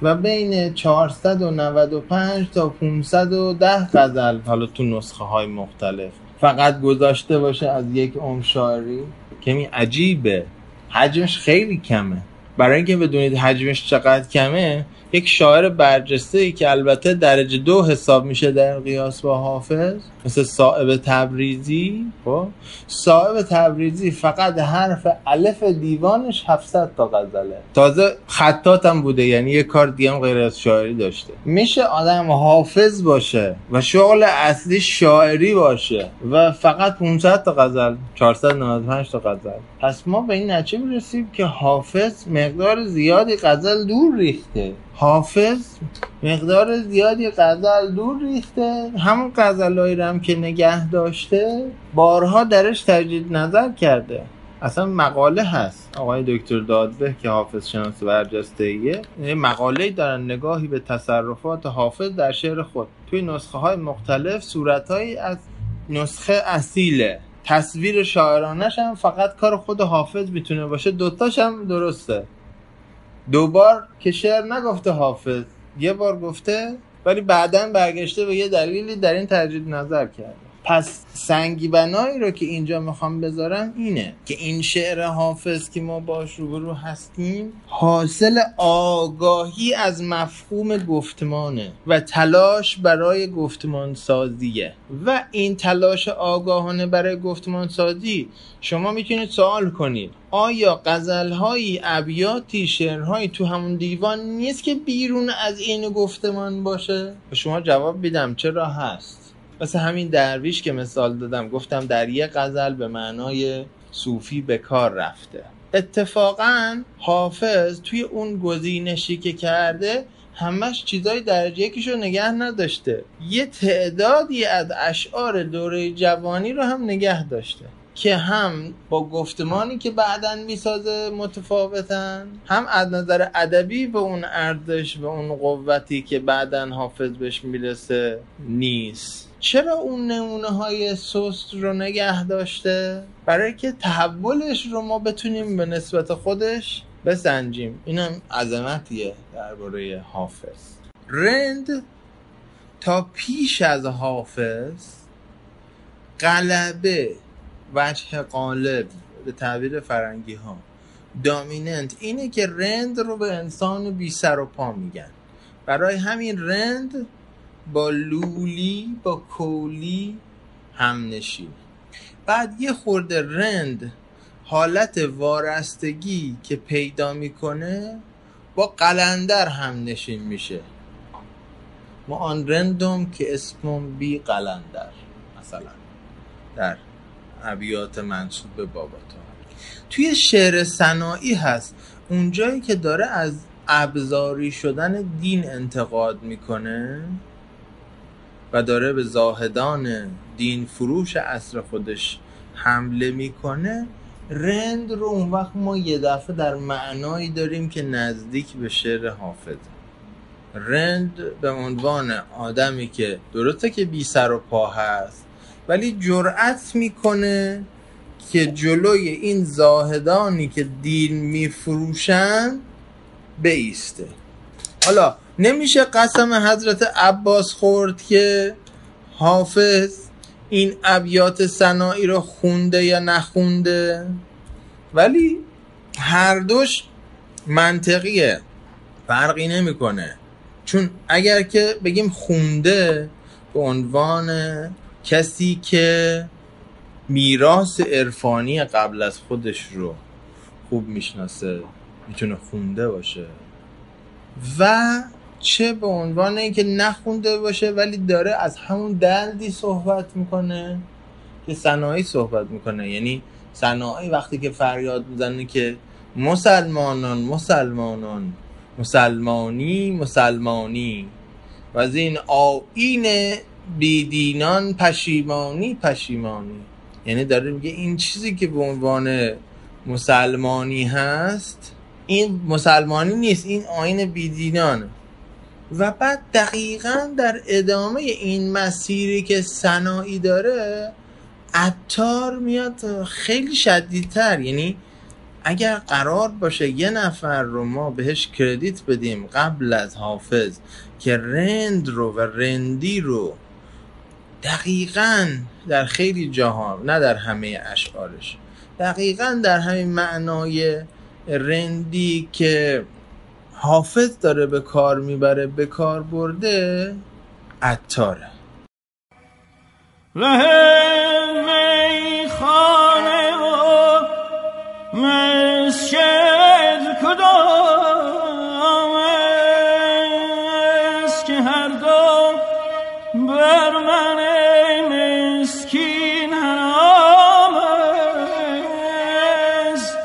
و بین 495 تا 510 غزل حالا تو نسخه های مختلف فقط گذاشته باشه از یک عمر شاعری؟ کمی عجیبه. حجمش خیلی کمه. برای اینکه بدونید حجمش چقدر کمه یک شاعر برجسته ای که البته درجه دو حساب میشه در قیاس با حافظ مثل صاحب تبریزی خب؟ صاحب تبریزی فقط حرف الف دیوانش 700 تا غزله. تازه خطات هم بوده یعنی یه کار دیگه هم غیر از شاعری داشته. میشه آدم حافظ باشه و شغل اصلی شاعری باشه و فقط 500 تا غزل 495 تا غزل. پس ما به این نتیجه می‌رسیم که حافظ مقدار زیادی غزل دور ریخته. حافظ مقدار زیادی غزل دور ریخته. همون غزلایی هم که نگه داشته بارها درش تجدید نظر کرده. اصلا مقاله هست. آقای دکتر دادبه که حافظ شناس برجسته ایه مقاله دارن نگاهی به تصرفات حافظ در شعر خود. توی نسخه های مختلف صورت از نسخه اصیله. تصویر شاعرانش هم فقط کار خود حافظ می‌تونه باشه. دوتاش هم درسته. دوبار که شعر نگفته حافظ یه بار گفته ولی بعدا برگشته به یه دلیلی در این تجدید نظر کرده. پس سنگی بنایی رو که اینجا می‌خوام بذارم اینه که این شعر حافظ که ما باش روبرو هستیم حاصل آگاهی از مفهوم گفتمانه و تلاش برای گفتمان سازیه و این تلاش آگاهانه برای گفتمان سازی شما می‌تونید سوال کنید آیا غزلهایی ابیاتی شعرهایی تو همون دیوان نیست که بیرون از این گفتمان باشه؟ شما جواب بیدم چرا هست؟ مثل همین درویش که مثال دادم گفتم در یه غزل به معنای صوفی به کار رفته. اتفاقا حافظ توی اون گزینشی که کرده همش چیزای درجه یکیشو نگه نداشته. یه تعدادی از اشعار دوره جوانی رو هم نگه داشته که هم با گفتمانی که بعدا می‌سازه متفاوتن هم از نظر ادبی به اون ارزش و اون قوتی که بعدا حافظ بهش می‌رسه نیست. چرا اون نمونه های سست رو نگه داشته؟ برای که تحولش رو ما بتونیم به نسبت خودش بسنجیم. اینم عظمتیه درباره حافظ. رند تا پیش از حافظ قلبه وجه قالب به تعبیر فرنگی ها دامیننت. اینه که رند رو به انسان بی سر و پا میگن. برای همین رند با لولی با کولی هم نشین. بعد یه خورده رند حالت وارستگی که پیدا می‌کنه با قلندر هم نشین میشه. ما آن رندم که اسمم بی قلندر مثلا در ابیات منصوب به بابا توی شعر صناعی هست. اونجایی که داره از ابزاری شدن دین انتقاد می‌کنه و داره به زاهدان دین فروش اصر خودش حمله می‌کنه رند رو اون وقت ما یه دفعه در معنایی داریم که نزدیک به شعر حافظ. رند به عنوان آدمی که درسته که بی سر و پا هست ولی جرأت می‌کنه که جلوی این زاهدانی که دین میفروشن بیسته. حالا نمیشه قسم حضرت عباس خورد که حافظ این ابیات سنایی رو خونده یا نخونده؟ ولی هر دوش منطقیه فرقی نمی‌کنه. چون اگر که بگیم خونده به عنوان کسی که میراث عرفانی قبل از خودش رو خوب می‌شناسه می‌تونه خونده باشه. و چه به عنوان اینکه نخونده باشه ولی داره از همون دردی صحبت می‌کنه که صناعی صحبت می‌کنه. یعنی صناعی وقتی که فریاد می‌زنه که مسلمانان مسلمانان مسلمانی مسلمانی. و از این آین بیدینان پشیمانی پشیمانی. یعنی داره میگه این چیزی که به عنوان مسلمانی هست این مسلمانی نیست این آین بیدینان و بعد دقیقا در ادامه این مسیری که سنایی داره عطار میاد خیلی شدیدتر. یعنی اگر قرار باشه یه نفر رو ما بهش کردیت بدیم قبل از حافظ که رند رو و رندی رو دقیقا در خیلی جاها نه در همه اشعارش دقیقا در همین معنای رندی که حافظ داره به کار می‌بره به کار برده. عطاره. خانه و مسجد کدام است که هر دو بر من مسکین حرام است؟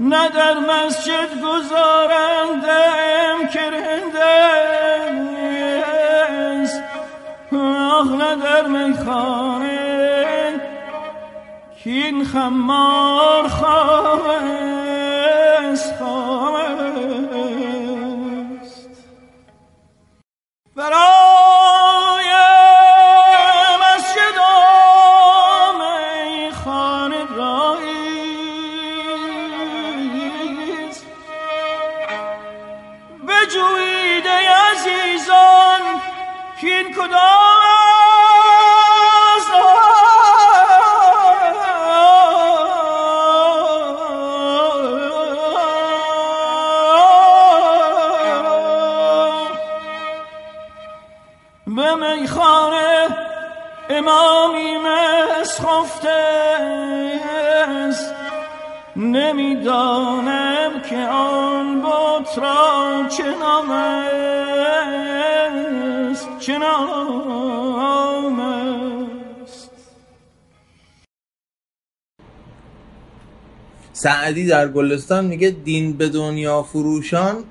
نه در مسجد گذارندم در میخانه این خمار خامست خامست برای مسجد می خانه راییز بجویده عزیزان که این کدام مسخفته است. نمی‌دانم که آن بط را چه نام است. چه نام است. سعدی در گلستان میگه دین به دنیا فروشان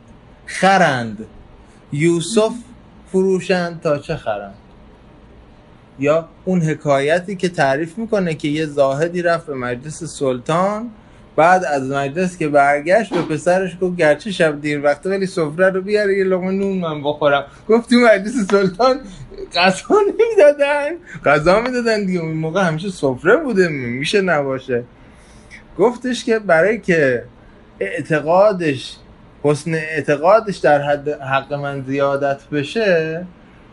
خرند. یوسف فروشند تا چه خرند؟ یا اون حکایتی که تعریف می‌کنه که یه زاهدی رفت به مجلس سلطان بعد از مجلس که برگشت به پسرش گفت گرچه شب دیر وقته ولی سفره رو بیاره یه لقمه نون من بخورم. گفت تو مجلس سلطان غذا نمی‌دادن. غذا می‌دادن دیگه. اون موقع همیشه سفره بوده. میشه نباشه. گفتش که برای که اعتقادش حسن اعتقادش در حد حق من زیادت بشه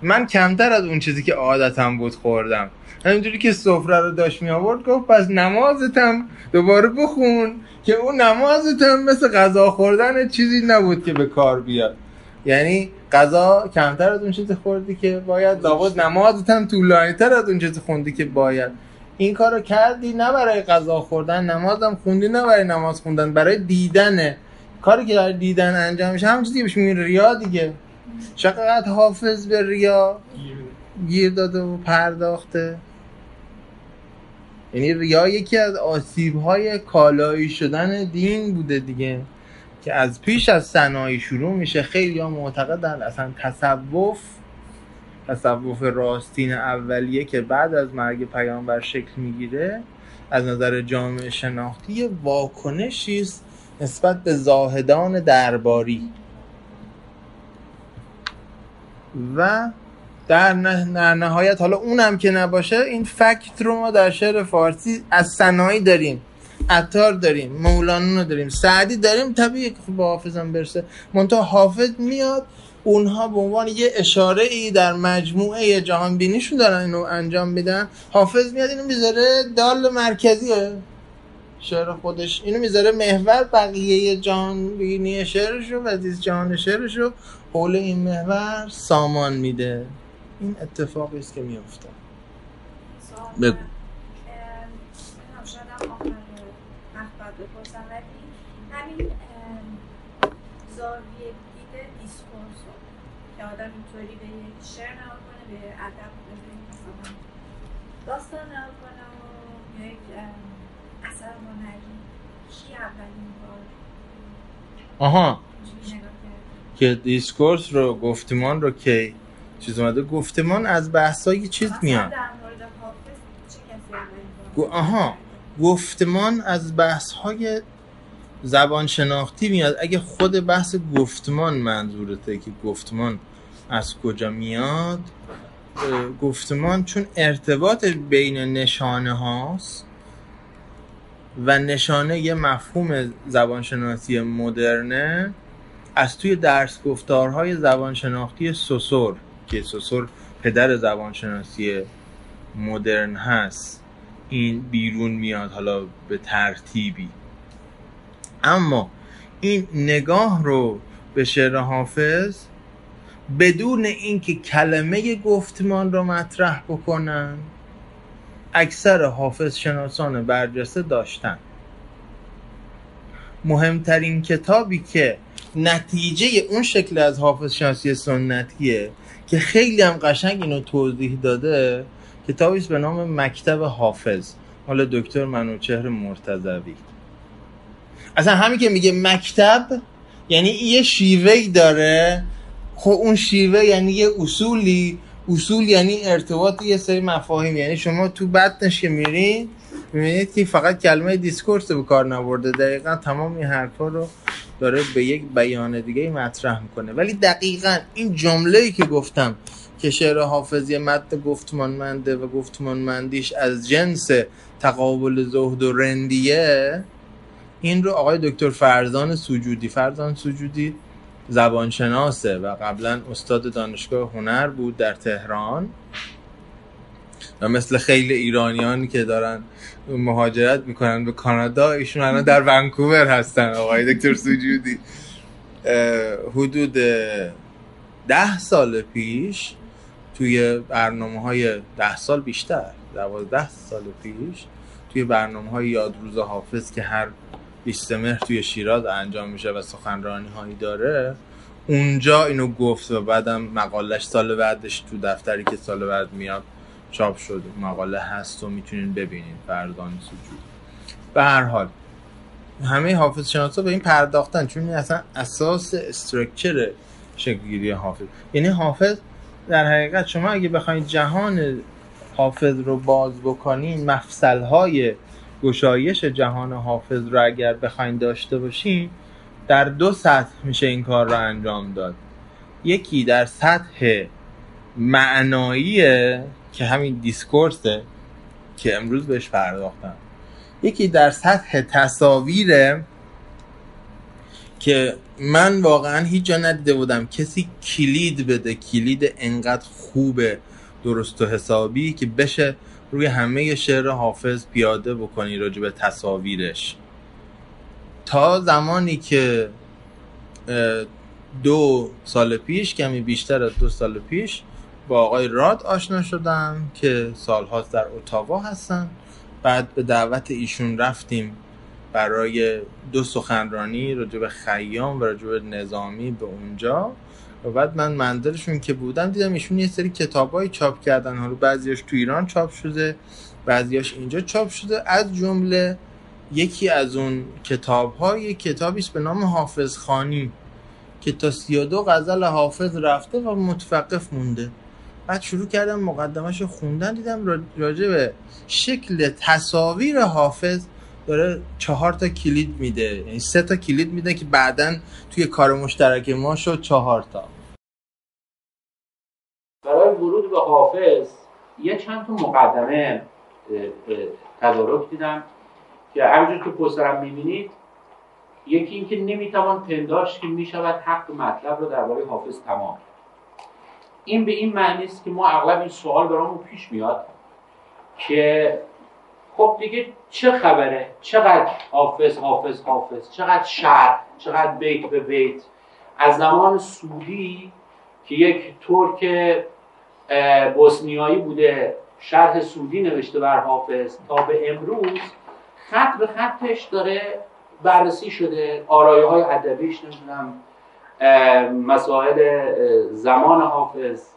من کمتر از اون چیزی که عادتم بود خوردم. همینجوری که سفره رو داشت می آورد گفت پس نمازتم دوباره بخون که اون نمازتم مثل غذا خوردن چیزی نبود که به کار بیاد. یعنی غذا کمتر از اون چیزی خوردی که باید لابد نمازت هم طولانی تر از اون چیزی خوندی که باید. این کارو کردی نه برای غذا خوردن نمازم خوندی نه برای نماز خوندن برای دیدنه کاری که در دیدن انجام میشه همون چیزی بهش ریا دیگه. چقدر حافظ به ریا. گیر داده و پرداخته. یعنی ریا یکی از آسیب های کالایی شدن دین بوده دیگه که از پیش از سنایی شروع میشه. خیلی ها معتقدن اصلا تصوف تصوف راستین اولیه که بعد از مرگ پیامبر شکل می‌گیره از نظر جامعه شناختی واکنشی است نسبت به زاهدان درباری. و در, در نهایت حالا اونم که نباشه این فکت رو ما در شعر فارسی از سنایی داریم عطار داریم مولانا داریم سعدی داریم طبیعی که با حافظم برسه. منتها حافظ میاد اونها به عنوان یه اشاره ای در مجموعه جهان بینیشون دارن اینو انجام میدن. حافظ میاد اینو می‌ذاره دال مرکزیه. شعر خودش اینو می‌ذاره محور بقیه جهان بینی شعرشو و زیست جهان شعرشو حول این محور سامان میده. این اتفاقی است که میفته بگو. همین زاویه دید discourse که آدم اینطوری به یک شعر نگاه کنه به ادب مثلا داستان نگاه کنه و یک اثر هنری کی اولین بار آها. که discourse رو گفتمان رو که چیز اومده گفتمان از بحثای چیز میاد. آها. گفتمان از بحث های زبان شناختی میاد. اگه خود بحث گفتمان منظورته که گفتمان از کجا میاد گفتمان چون ارتباط بین نشانه هاست و نشانه یه مفهوم زبانشناسی مدرنه از توی درس گفتارهای زبانشناختی سوسور که سوسور پدر زبانشناسی مدرن هست. این بیرون میاد حالا به ترتیبی. اما این نگاه رو به شعر حافظ بدون اینکه کلمه گفتمان رو مطرح بکنن اکثر حافظ شناسان برجسته داشتن. مهمترین کتابی که نتیجه اون شکل از حافظ شناسی سنتیه که خیلی هم قشنگ اینو توضیح داده کتابی به نام مکتب حافظ. حالا دکتر منوچهر مرتضوی. اصلا همین که میگه مکتب یعنی یه شیوهی داره. خب اون شیوه یعنی یه اصولی اصول یعنی ارتباط یه سری مفاهیم. یعنی شما تو بدنش که میرین می‌بینید که فقط کلمه دیسکورس به کار نبرده. دقیقا تمام این حرفا رو داره به یک بیان دیگه مطرح می‌کنه. ولی دقیقا این جمله ای که گفتم که شعر حافظی مد گفتمانمنده و گفتمانمندیش از جنس تقابل زهد و رندیه این رو آقای دکتر فرزان سجودی فرزان سجودی زبانشناسه و قبلا استاد دانشگاه هنر بود در تهران و مثل خیلی ایرانیانی که دارن مهاجرت می‌کنن به کانادا ایشون الان در ونکوور هستن. آقای دکتر سجودی حدود ده سال پیش توی برنامه های ده سال بیشتر دوازده سال پیش توی برنامه های یادروز حافظ که هر 20 مهر توی شیراز انجام میشه و سخنرانی هایی داره. اونجا اینو گفت و بعدم مقالش سال بعدش تو دفتری که سال بعد میاد چاپ شد. مقاله هست و می‌تونین ببینین. فردان سجود. به هر حال همه حافظ شناسا به این پرداختن. چون این اصلا اساس استرکچر شکلگیری حافظ. یعنی حافظ در حقیقت شما اگه بخواید جهان حافظ رو باز بکنین مفصل های گشایش جهان حافظ رو اگر بخواین داشته باشین در دو سطح میشه این کار رو انجام داد. یکی در سطح معنایی که همین دیسکورسه که امروز بهش پرداختم. یکی در سطح تصاویر که من واقعا هیچ جا ندیده بودم. کسی کلید بده کلید انقدر خوبه درست و حسابی که بشه روی همه شعر حافظ پیاده بکنی راجع به تصاویرش. تا زمانی که دو سال پیش کمی بیشتر از دو سال پیش با آقای راد آشنا شدم که سالهاست در اتاوا هستن. بعد به دعوت ایشون رفتیم برای دو سخنرانی راجع به خیام و راجع به نظامی به اونجا. و بعد من منظرشون که بودم دیدم ایشون یه سری کتابایی چاپ کردن. حالا بعضیاش تو ایران چاپ شده بعضیاش اینجا چاپ شده. از جمله یکی از اون کتاب های کتابی به نام حافظ خانی که تا 32 غزل حافظ رفته و متوقف مونده. بعد شروع کردم مقدمش خوندن دیدم راجع به شکل تصاویر حافظ داره چهار تا کلید میده. یعنی سه تا کلید میده که بعدا توی کار مشترک ما شد چهار تا. برای ورود به حافظ یه چند تا مقدمه تدارک دیدم که همینجور که پسترم می‌بینید یکی اینکه نمی‌توان پنداشت که می‌شود حق مطلب رو درباره حافظ تمام این به این معنی است که ما اغلب این سوال برامون پیش میاد که خب دیگه چه خبره؟ چقدر حافظ حافظ حافظ؟ چقدر شعر چقدر بیت به بیت؟ از زمان سودی که یک ترک بوسنیایی بوده شرح سودی نوشته بر حافظ تا به امروز خط به خطش داره بررسی شده آرایه های ادبیش نمی‌دونم مسائل زمان حافظ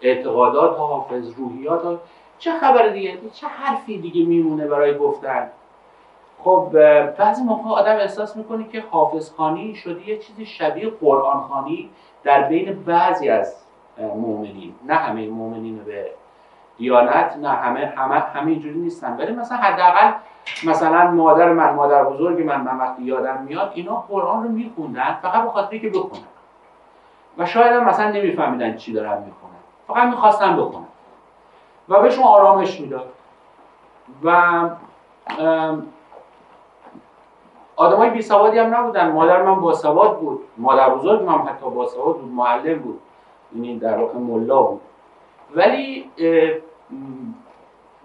اعتقادات حافظ روحیات چه خبر دیگه؟ چه حرفی دیگه میمونه برای گفتن؟ خب بعضی موقع آدم احساس می‌کنه که حافظ خانی شده یه چیزی شبیه قرآن خانی در بین بعضی از مؤمنین. نه همه مؤمنین به دیانت نه همه همه اینجوری نیستن. ولی مثلا حداقل مثلا مادر من مادر بزرگ من من وقتی یادم میاد اینا قرآن رو میخوندن فقط به خاطر که بخونن. و شاید هم مثلا نمیفهمیدن چی دارن می‌خونن. فقط می‌خواستن بخونن. و بهشون آرامش می‌داد. و آدمای بی سوادی هم نبودن. مادر من با سواد بود. مادر بزرگ من حتی با سواد بود معلم بود. یعنی در واقع ملا بود. ولی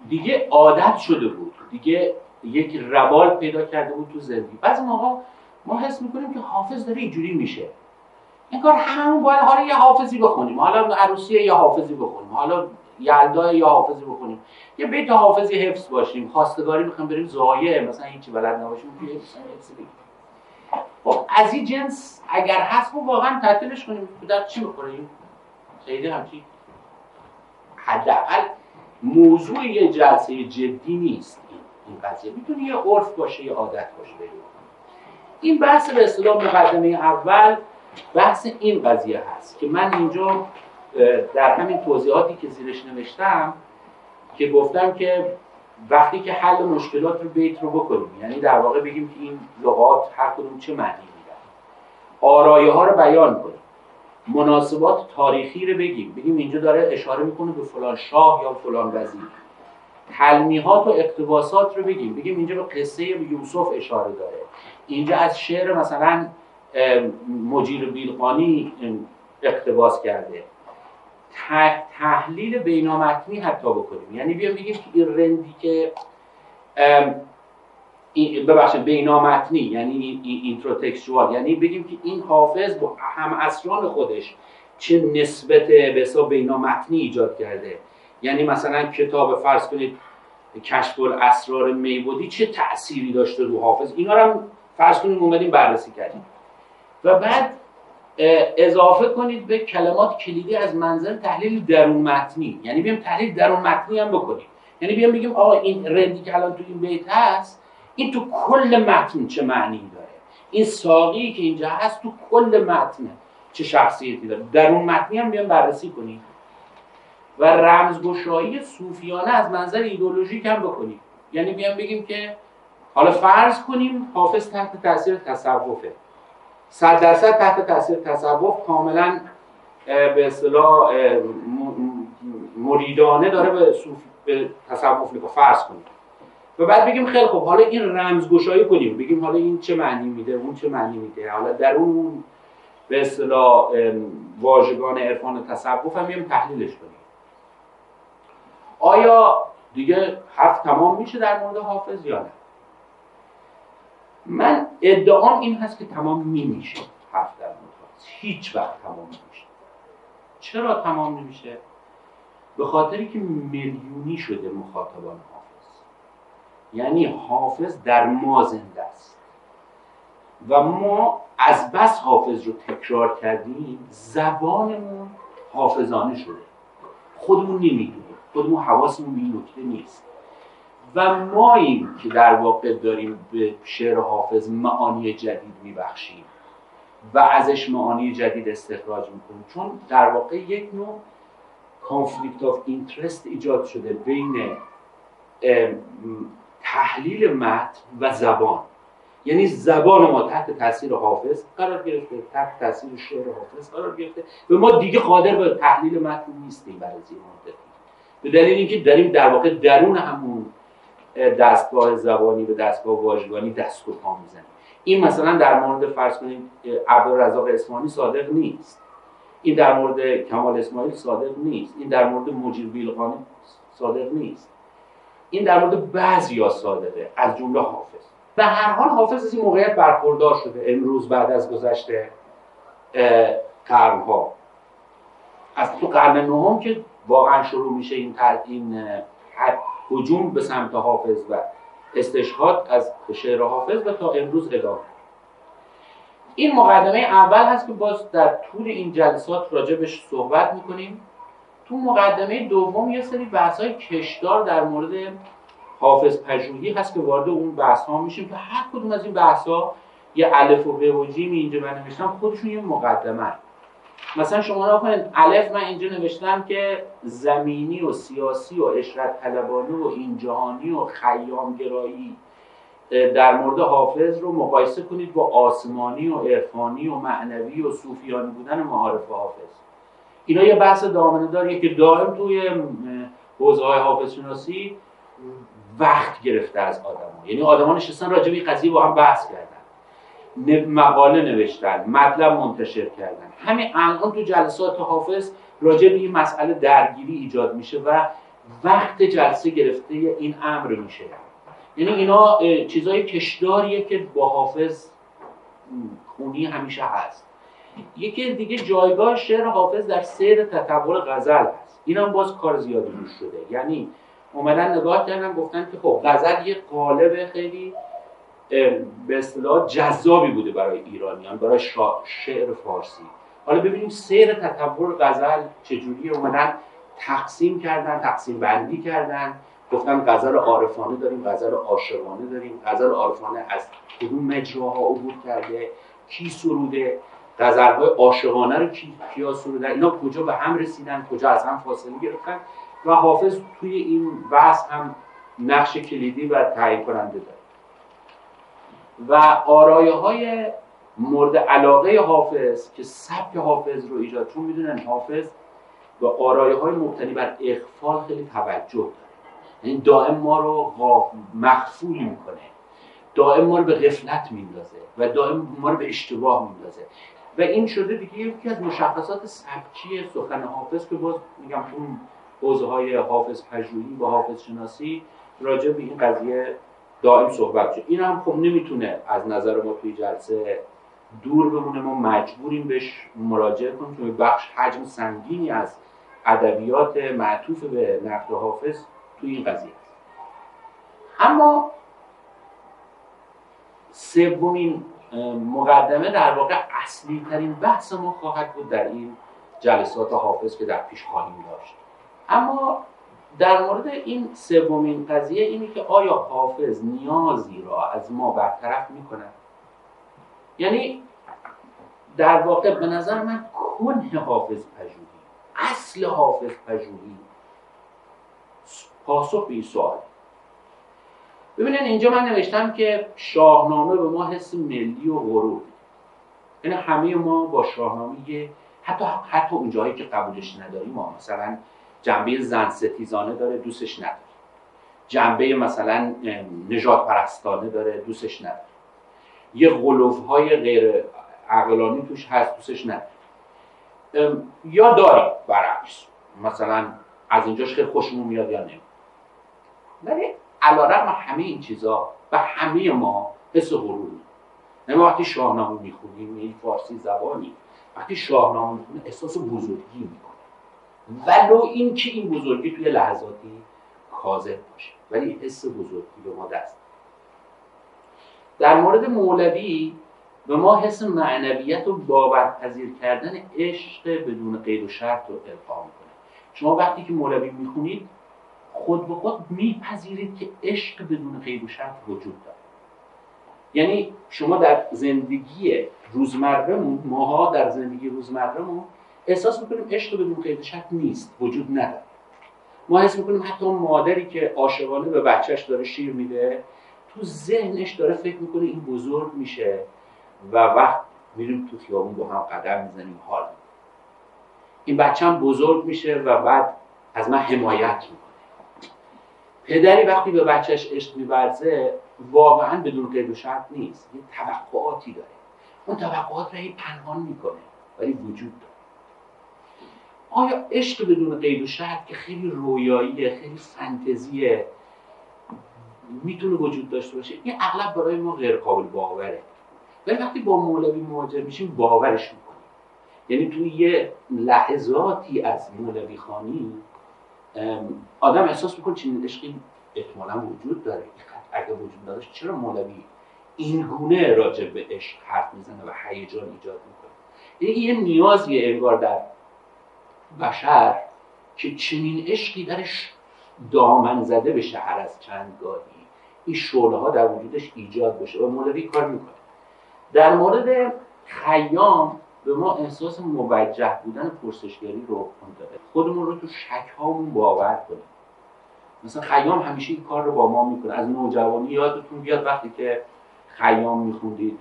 دیگه عادت شده بود. دیگه یک روال پیدا کرده بود تو زندگی. بعضی موقع ما حس می‌کنیم که حافظ داره اینجوری میشه. انگار همون باید حالا یه حافظی بخونیم. حالا عروسی یه حافظی بخونیم. حالا یلدا یا حافظی بخونیم یه بیت حافظی حفظ باشیم. خواستگاری می‌خوایم بریم زایه مثلا هیچی بلد نباشیم توی حفظ خب از این جنس اگر هست ما واقعا تعطیلش کنیم. در چی بخوریم خیلی همچی؟ حداقل موضوع یه جلسه جدی نیست این قضیه. می‌تونه یه عرف باشه یه عادت باشه این بحث به اصطلاح مقدمه اول بحث این قضیه هست که من اینجا در همین توضیحاتی که زیرش نوشتم که گفتم که وقتی که حل مشکلات رو بیت رو بکنیم یعنی در واقع بگیم که این لغات هر کدوم چه معنی میدن. آرایه ها رو بیان کنیم. مناسبات تاریخی رو بگیم. بگیم اینجا داره اشاره می‌کنه به فلان شاه یا فلان وزیر. تلمیحات و اقتباسات رو بگیم. بگیم اینجا به قصه یوسف اشاره داره. اینجا از شعر مثلا مجیر بیلقانی اقتباس کرده. تحلیل بینامتنی حتی بکنیم. یعنی بیام بگیم که این رندی که ببخشید بینامتنی یعنی اینتروتکسچوال یعنی بگیم که این حافظ با هم اسران خودش چه نسبت به حساب بینامتنی ایجاد کرده. یعنی مثلا کتاب فرض کنید کشف الاسرار میبودی چه تأثیری داشته رو حافظ؟ اینا رو هم فرض کنید اومدیم بررسی کردیم. و بعد اضافه کنید به کلمات کلیدی از منظر تحلیل درون متنی. یعنی بیام تحلیل درون متنی هم بکنیم. یعنی بیام بگیم آقا این رندی که الان تو این بیت هست این تو کل متن چه معنی داره؟ این ساقی که اینجا هست تو کل متن چه شخصیتی داره؟ درون متنی هم بیام بررسی کنیم. و رمزگشایی صوفیانه از منظر ایدولوژیک هم بکنیم. یعنی بیام بگیم که حالا فرض کنیم حافظ تحت تاثیر تصوفه. صد درصد تحت تاثیر تصوف کاملا به اصطلاح مریدانه داره به, صوف... به تصوف نگاه فرض کنید. و بعد بگیم خیلی خب حالا این رمزگشایی کنیم. بگیم حالا این چه معنی میده اون چه معنی میده. حالا در اون به اصطلاح واژگان عرفان تصوف هم میام تحلیلش کنیم. آیا دیگه حرف تمام میشه در مورد حافظ یا نه؟ من ادعام این هست که تمام میمیشه حرف در حافظ هیچ وقت تمام نمیشه. چرا تمام نمیشه؟ به خاطری که میلیونی شده مخاطبان حافظ. یعنی حافظ در ما زنده است. و ما از بس حافظ رو تکرار کردیم زبانمون حافظانه شده. خودمون نمی‌دونیم. خودمون حواسمون به این نکته نیست. و ماییم که در واقع داریم به شعر حافظ معانی جدید میبخشیم و ازش معانی جدید استخراج می‌کنیم. چون در واقع یک نوع conflict of interest ایجاد شده بین تحلیل متن و زبان. یعنی زبان ما تحت تاثیر حافظ قرار گرفته تحت تاثیر شعر حافظ قرار گرفته. و ما دیگه قادر به تحلیل متن نیستیم برای مدت به دلیل اینکه داریم در واقع درون همون دستگاه زبانی و دستگاه واژگانی دست و پا این مثلا در مورد فرض کنید عبدالرزاق اسمانی صادق نیست. این در مورد کمال اسماعیل صادق نیست. این در مورد مجیر بیلقانی صادق نیست. این در مورد بعضی ها صادقه از جمله حافظ. به هر حال حافظ از این موقعیت برخوردار شده امروز بعد از گذشته قرنها. از تو قرن نهم که واقعا شروع میشه این این هجوم به سمت حافظ و استشهاد از شعر حافظ و تا امروز ادامه. این مقدمه اول هست که باز در طول این جلسات راجبش صحبت می‌کنیم. تو مقدمه دوم یه سری بحث های کشدار در مورد حافظ پژوهی هست که وارد اون بحث ها میشیم که هر کدوم از این بحث ها یه الف و ب و جیم اینجا من نوشتم خودشون یه مقدمه. مثلا شما را کنید الف من اینجا نوشتم که زمینی و سیاسی و اشرت طلبانه و این جهانی و خیامگرایی در مورد حافظ رو مقایسه کنید با آسمانی و عرفانی و معنوی و صوفیانی بودن معارف حافظ اینا یه بحث دامنه داریه که دائم توی حوزه های حافظ شناسی وقت گرفته از آدم ها. یعنی آدمان نشستن راجع به قضیه با هم بحث کردن مقاله نوشتن مطلب منتشر کردن. همین الان تو جلسات حافظ راجع به این مسئله درگیری ایجاد میشه و وقت جلسه گرفته این امر میشه. یعنی اینا چیزای کشداریه که با حافظ خونی همیشه هست. یکی دیگه جایگاه شعر حافظ در سیر تطور غزل هست. این هم باز کار زیادی روش شده. یعنی اومدن نگاه کردن گفتن که خب غزل یه قالب خیلی به اصطلاح جذابی بوده برای ایرانیان برای شعر فارسی. حالا ببینیم سیر تطور غزل چجوری اومدن تقسیم کردن تقسیم بندی کردن. گفتن غزل عارفانه داریم غزل عاشقانه داریم. غزل عارفانه از کدوم مجراها عبور کرده؟ کی سروده؟ غزلهای عاشقانه رو کی کیا سرودن اینا کجا به هم رسیدن؟ کجا از هم فاصله گرفتن؟ و حافظ توی این بحث هم نقش کلیدی و تعیین کننده داره. و آرایه های مورد علاقه حافظ که سبک حافظ رو ایجاد چون می‌دونن حافظ و آرایه های مبتنی بر اخفال خیلی توجه داره. یعنی دائم ما رو مخفول می‌کنه. دائم ما رو به غفلت میندازه و دائم ما رو به اشتباه میندازه. و این شده دیگه یکی از مشخصات سبکی سخن حافظ که باز میگم اون حوزه های حافظ پژوهی و حافظ شناسی راجع به این قضیه دائم صحبت شد. این هم خب نمی‌تونه از نظر ما توی جلسه دور بمونه. ما مجبوریم بهش مراجعه کنیم چون بخش حجم سنگینی از ادبیات معطوف به نقد حافظ توی این قضیه اما سومین مقدمه در واقع اصلی ترین بحث ما خواهد بود در این جلسات حافظ که در پیش خواهیم داشت. اما در مورد این سومین قضیه اینه که آیا حافظ نیازی را از ما برطرف می‌کنه یعنی در واقع به نظر من کنه حافظ پژوهی اصل حافظ پژوهی. پاسخ به این سوال. ببینید اینجا من نوشتم که شاهنامه به ما حس ملی و غرور. یعنی همه ما با شاهنامه حتی حتی اون جایی که قبولش نداریم ما مثلا جنبه زن ستیزانه داره دوستش نداره. جنبه مثلا نجات پرستانه داره دوستش نداره. یه غلوف های غیر عقلانی توش هست دوستش نداره. یا داری برعکس. مثلا از اینجاش خیلی خوشمون میاد یا نمید ولی علا همه این چیزا و همه ما حس غرور. یعنی وقتی شاهنامه می‌خونیم این فارسی زبانی وقتی شاهنامه می‌خونیم احساس بزرگی می‌کنه. ولو این که این بزرگی توی لحظاتی کاذب باشه. ولی حس بزرگی به ما دست. در مورد مولوی به ما حس معنویت و باورپذیر کردن عشق بدون قید و شرط رو القا می‌کنه. شما وقتی که مولوی می‌خونید خود به خود میپذیرید که عشق بدون قید و شرط وجود داره. یعنی شما در زندگی روزمره ماها در زندگی روزمرهمون احساس می‌کنیم عشق بدون قید نیست وجود نداره. ما حس می‌کنیم حتی مادری که عاشقانه به بچهش داره شیر میده تو ذهنش داره فکر می‌کنه این بزرگ میشه و وقت میریم تو خیابون با هم قدم می‌زنیم حال این بچه هم بزرگ میشه و بعد از من حمایت می‌کنه. پدری وقتی به بچهش عشق میورزه واقعا بدون قید و شرط نیست یه توقعاتی داره. اون توقعات رو پنهان می‌کنه ولی وجود داره. آیا عشق بدون قید و شرط که خیلی رویاییه خیلی فنتزیه می‌تونه وجود داشته باشه؟ این اغلب برای ما غیر قابل باوره. ولی وقتی با مولوی مواجه میشیم باورش می‌کنیم. یعنی توی یه لحظاتی از مولوی خانی آدم احساس می‌کنه چنین عشقی احتمالا وجود داره. اگه وجود داشت چرا مولوی این گونه راجع به عشق حرف می‌زنه و هیجان ایجاد می‌کنه؟ یعنی یه نیازیه انگار در بشر که چنین عشقی درش دامن زده بشه هر از چند گاهی. این شعله ها در وجودش ایجاد بشه و مولوی کار می‌کنه. در مورد خیام به ما احساس موجه بودن پرسشگری رو داده. خودمون رو تو شک هامون باور کنیم. مثلا خیام همیشه این کار رو با ما می‌کنه. از نوجوانی یادتون بیاد وقتی که خیام میخوندید.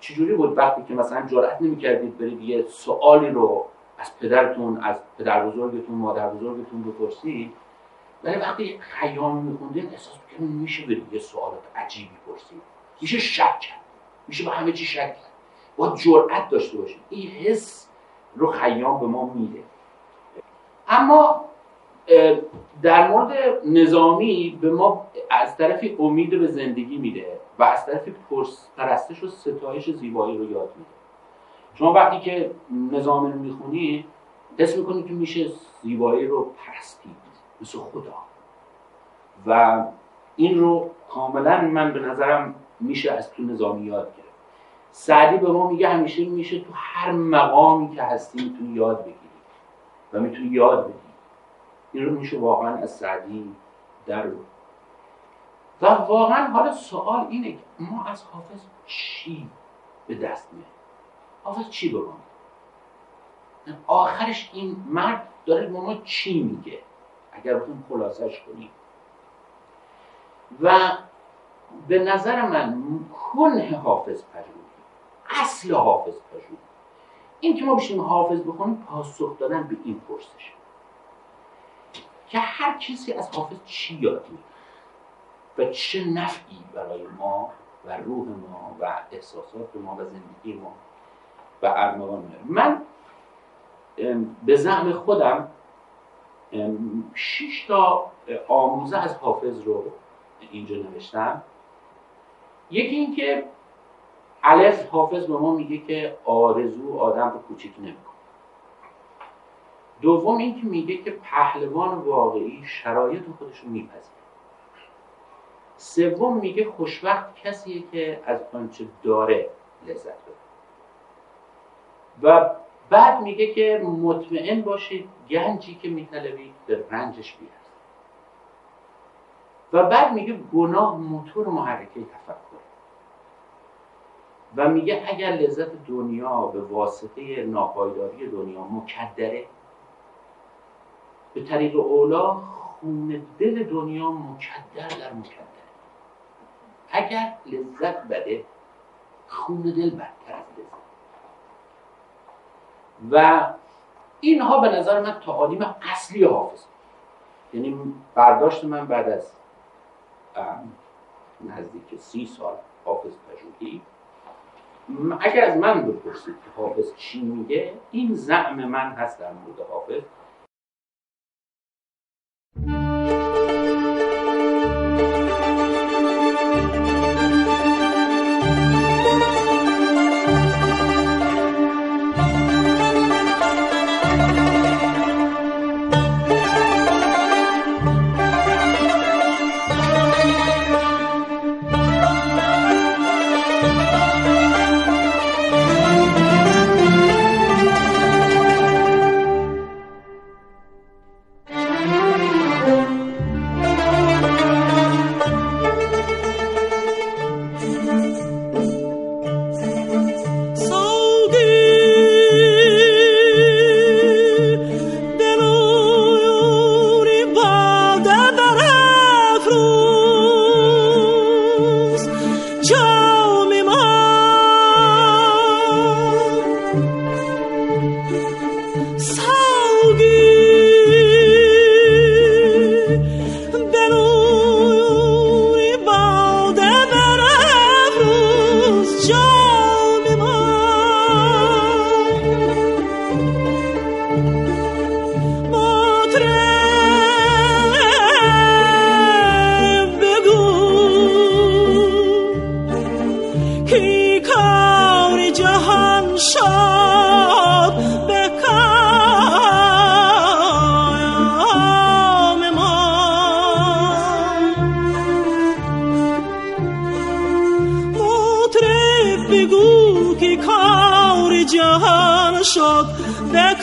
چجوری بود وقتی که مثلا جرأت نمی‌کردید برید یه سوالی رو از پدرتون از پدر بزرگتون مادر بزرگتون بپرسید. ولی وقتی خیام میخوندید احساس می‌کنید میشه برید یه سوالات عجیبی پرسید. میشه شک کرد. میشه به همه چی شک کرد. با جرأت داشته باشید. این حس رو خیام به ما میده. اما در مورد نظامی به ما از طرفی امید به زندگی میده و از طرفی پرستش و ستایش زیبایی رو یاد میده. شما وقتی که نظامی رو می‌خونید حس می‌کنید که میشه زیبایی رو پرستید مثل خدا. و این رو کاملا من به نظرم میشه از تو نظامی یاد گرفت. سعدی به ما میگه همیشه میشه تو هر مقامی که هستی می‌تونی یاد بگیری و می‌تونی یاد بدی. این رو میشه واقعا از سعدی در و واقعا حالا سوال اینه که ما از حافظ چی به دست میاریم حافظ چی بگم؟ آخرش این مرد داره به ما چی میگه؟ اگر بخویم خلاصش کنیم. و به نظر من کنه حافظ پژوهی اصل حافظ پژوهی. این که ما بشیم حافظ بخونیم پاسخ دادن به این پرسش. که هر کسی از حافظ چی یاد می‌گیره و چه نفعی برای ما و روح ما و احساسات ما و زندگی ما و ارمغان. من به زعم خودم شش تا آموزه از حافظ رو اینجا نوشتم. یکی اینکه الف حافظ به ما میگه که آرزو آدم رو کوچیک نمی‌کنه. دوم اینکه میگه که پهلوان واقعی شرایط خودش رو میپذیره. سوم میگه خوشوقت کسیه که از آنچه داره لذت ببره. و بعد میگه که مطمئن باشید گنجی که میطلبید به رنجش بیاد و بعد میگه گناه موتور محرکه تفکر. و میگه اگر لذت دنیا به واسطه ناپایداری دنیا مکدره به طریق اولا خون دل دنیا مکدر در مکدر اگر لذت بده خون دل بدتر از لذت. و اینها به نظر من تعالیم اصلی حافظ. یعنی برداشت من بعد از نزدیک سی سال حافظ پژوهی اگر از من بپرسید که حافظ چی میگه این زعم من هست در مورد حافظ. شد به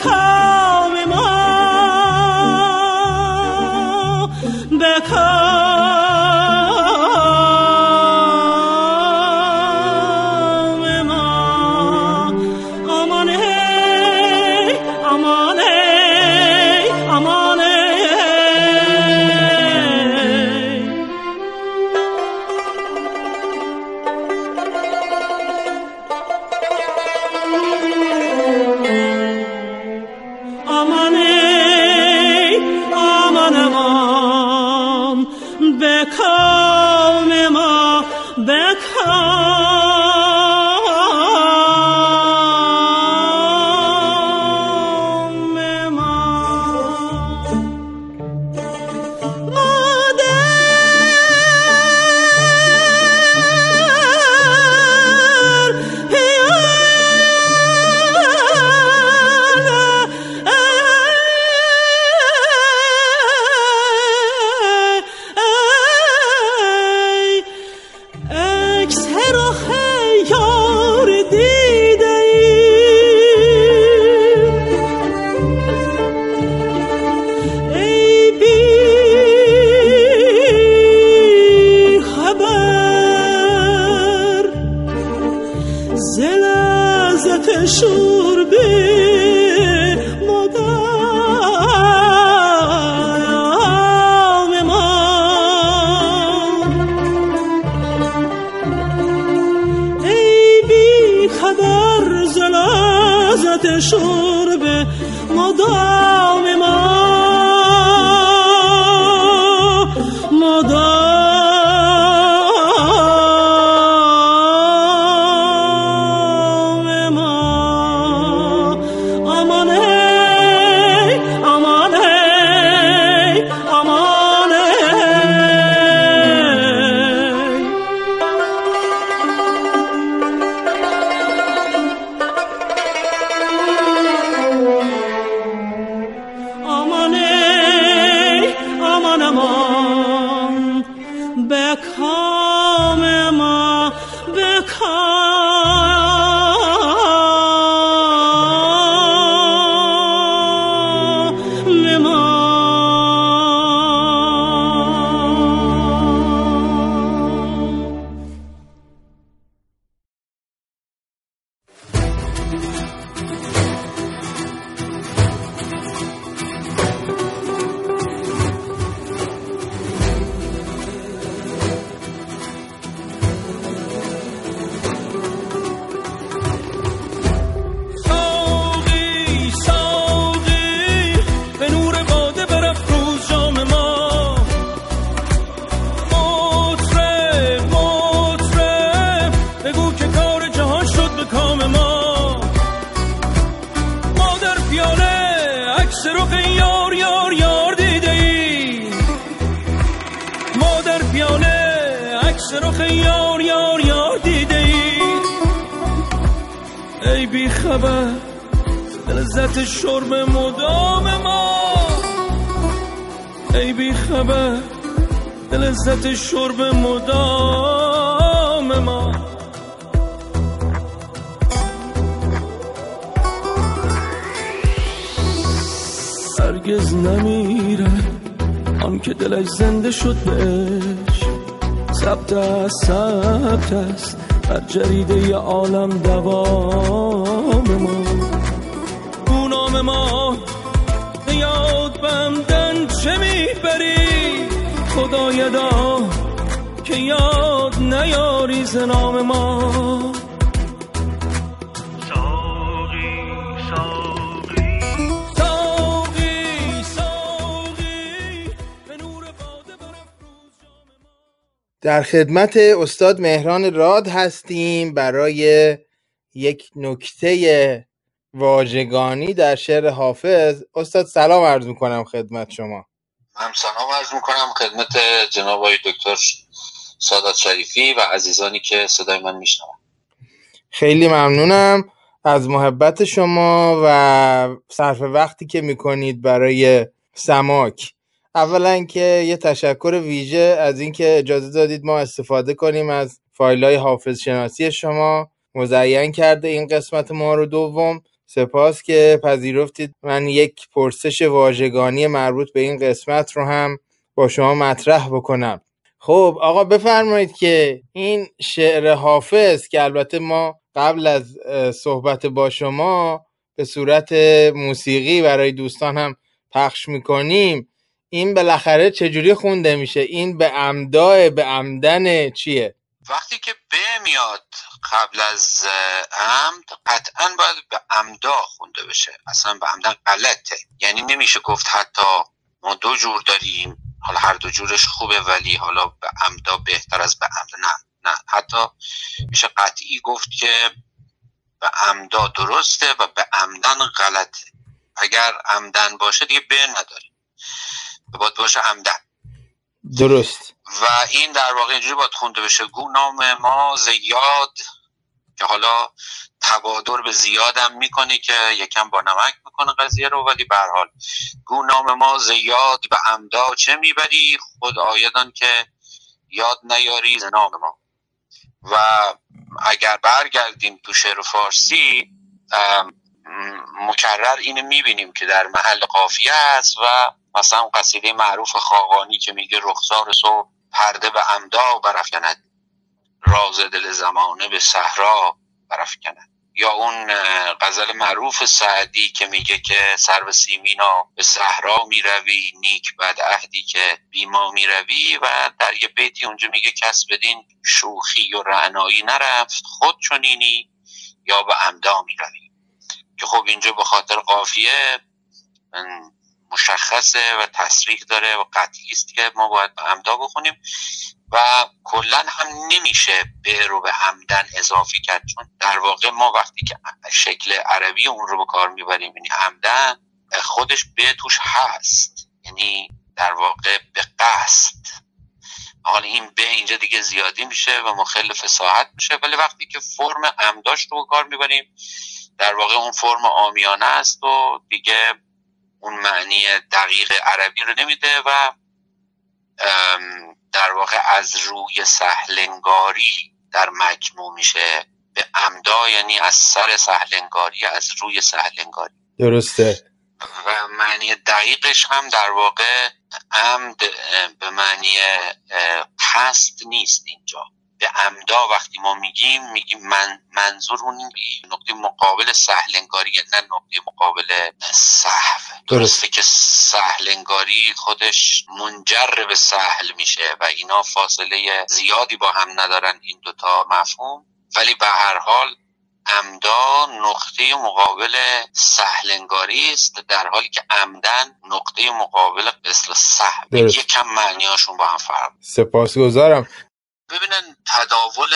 جریده عالم دوام ما. گونام ما یاد بمدن چه می‌بری؟ خدایدا که یاد نیاری ز نام ما. در خدمت استاد مهران راد هستیم برای یک نکته واژگانی در شعر حافظ. استاد سلام عرض می‌کنم خدمت شما. من سلام عرض می‌کنم خدمت جناب آقای دکتر سادات شریفی و عزیزانی که صدای من میشنون. خیلی ممنونم از محبت شما و صرف وقتی که می‌کنید برای سماک. اولا که یه تشکر ویژه از اینکه اجازه دادید ما استفاده کنیم از فایل های حافظ شناسی شما. مزین کرده این قسمت ما رو دوم. سپاس که پذیرفتید. من یک پرسش واژگانی مربوط به این قسمت رو هم با شما مطرح بکنم. خب آقا بفرمایید که این شعر حافظ که البته ما قبل از صحبت با شما به صورت موسیقی برای دوستان هم پخش می‌کنیم این بالاخره چجوری خونده میشه؟ این به عمداه به عمدن چیه؟ وقتی که ب میاد قبل از عمد قطعا باید به عمدا خونده بشه. اصلا به عمدن غلطه. یعنی نمیشه گفت حتی ما دو جور داریم حالا هر دو جورش خوبه ولی حالا به عمدا بهتر از به عمد. نه نه. حتی میشه قطعی گفت که به عمدا درسته و به عمدن غلطه. اگر عمدن باشه دیگه ب نداریم. باید باشه عمدن. درست. و این در واقع اینجوری باید خونده بشه. گو نام ما زیاد که حالا تبادر به زیادم می‌کنه که یکم با نمک می‌کنه قضیه رو ولی به حال گو نام ما زیاد به عمدا چه می‌بری؟ خود آیدان که یاد نیاری ز نام ما. و اگر برگردیم تو شعر فارسی مکرر اینو می‌بینیم که در محل قافیه است و مثلا قصیده معروف خاقانی که میگه رخسار صبح پرده به عمدا برافکند. راز دل زمانه به صحرا برافکند. یا اون غزل معروف سعدی که میگه که سر به سیمینا به صحرا می‌روی نیک بد عهدی که بیما می‌روی و در یه بیتی اونجا میگه کس بدین شوخی و رعنایی نرفت خود چنینی یا به عمدا می‌روی. که خب اینجا به خاطر قافیه مشخصه و تصریح داره و قطعی است که ما باید به عمدا بخونیم و کلا هم نمیشه به رو به عمدن اضافی کرد چون در واقع ما وقتی که شکل عربی اون رو به کار می‌بریم یعنی عمدن خودش به توش هست یعنی در واقع به قصد. حالا این به اینجا دیگه زیادی میشه و مخل فساحت میشه ولی وقتی که فرم عمداش رو به کار می‌بریم در واقع اون فرم آمیانه است و دیگه اون معنی دقیق عربی رو نمیده و در واقع از روی سهلنگاری در مجموع میشه به عمدا یعنی از سر سهلنگاری از روی سهلنگاری. درسته. و معنی دقیقش هم در واقع عمد اه، به معنی قصد نیست اینجا. به عمدا وقتی ما میگیم میگیم من منظور اون نقطه مقابل سهلنگاری نه نقطه مقابل سهو. درسته که سهلنگاری خودش منجر به سهل میشه و اینا فاصله زیادی با هم ندارن این دوتا مفهوم. ولی به هر حال عمدا نقطه مقابل سهلنگاری است در حالی که عمدن نقطه مقابل مثل سهل. یکم معنیاشون با هم فرق. سپاسگزارم. ببینن تداول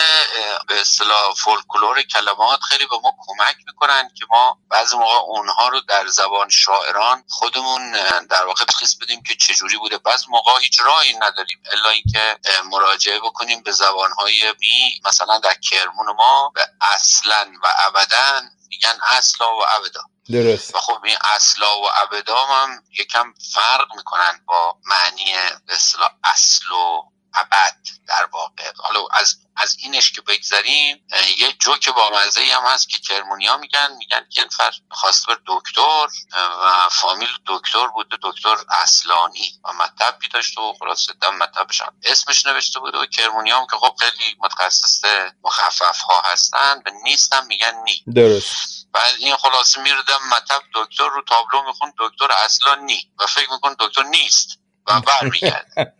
به اصطلاح فولکلور کلمات خیلی به ما کمک می‌کنن که ما بعضی موقع اونها رو در زبان شاعران خودمون در واقع تشخیص بدیم که چجوری بوده. بعض موقع هیچ راهی نداریم الا اینکه مراجعه بکنیم به زبانهای می مثلا در کرمون ما به اصلا و ابدا میگن اصلا و ابدا. درست. و خب این اصلا و ابدام هم یکم فرق می‌کنن با معنی به اصطلاح اصل و ابد در واقع. حالا از از اینش که بگذریم یه جوک با مزه هم هست که کرمونیا میگن. میگن که این فرد خواست بر دکتر و فامیل دکتر بود دکتر اصلانی. و مطبی داشت و خلاصه دم مطبش هم اسمش نوشته بود و کرمونیا هم که خب خیلی متخصص مخفف ها هستن به نیستم میگن نی. درست. بعد این خلاصه میردم مطب دکتر رو تابلو میخون دکتر اصلا نی. و فکر میکن دکتر نیست. و برمیگرد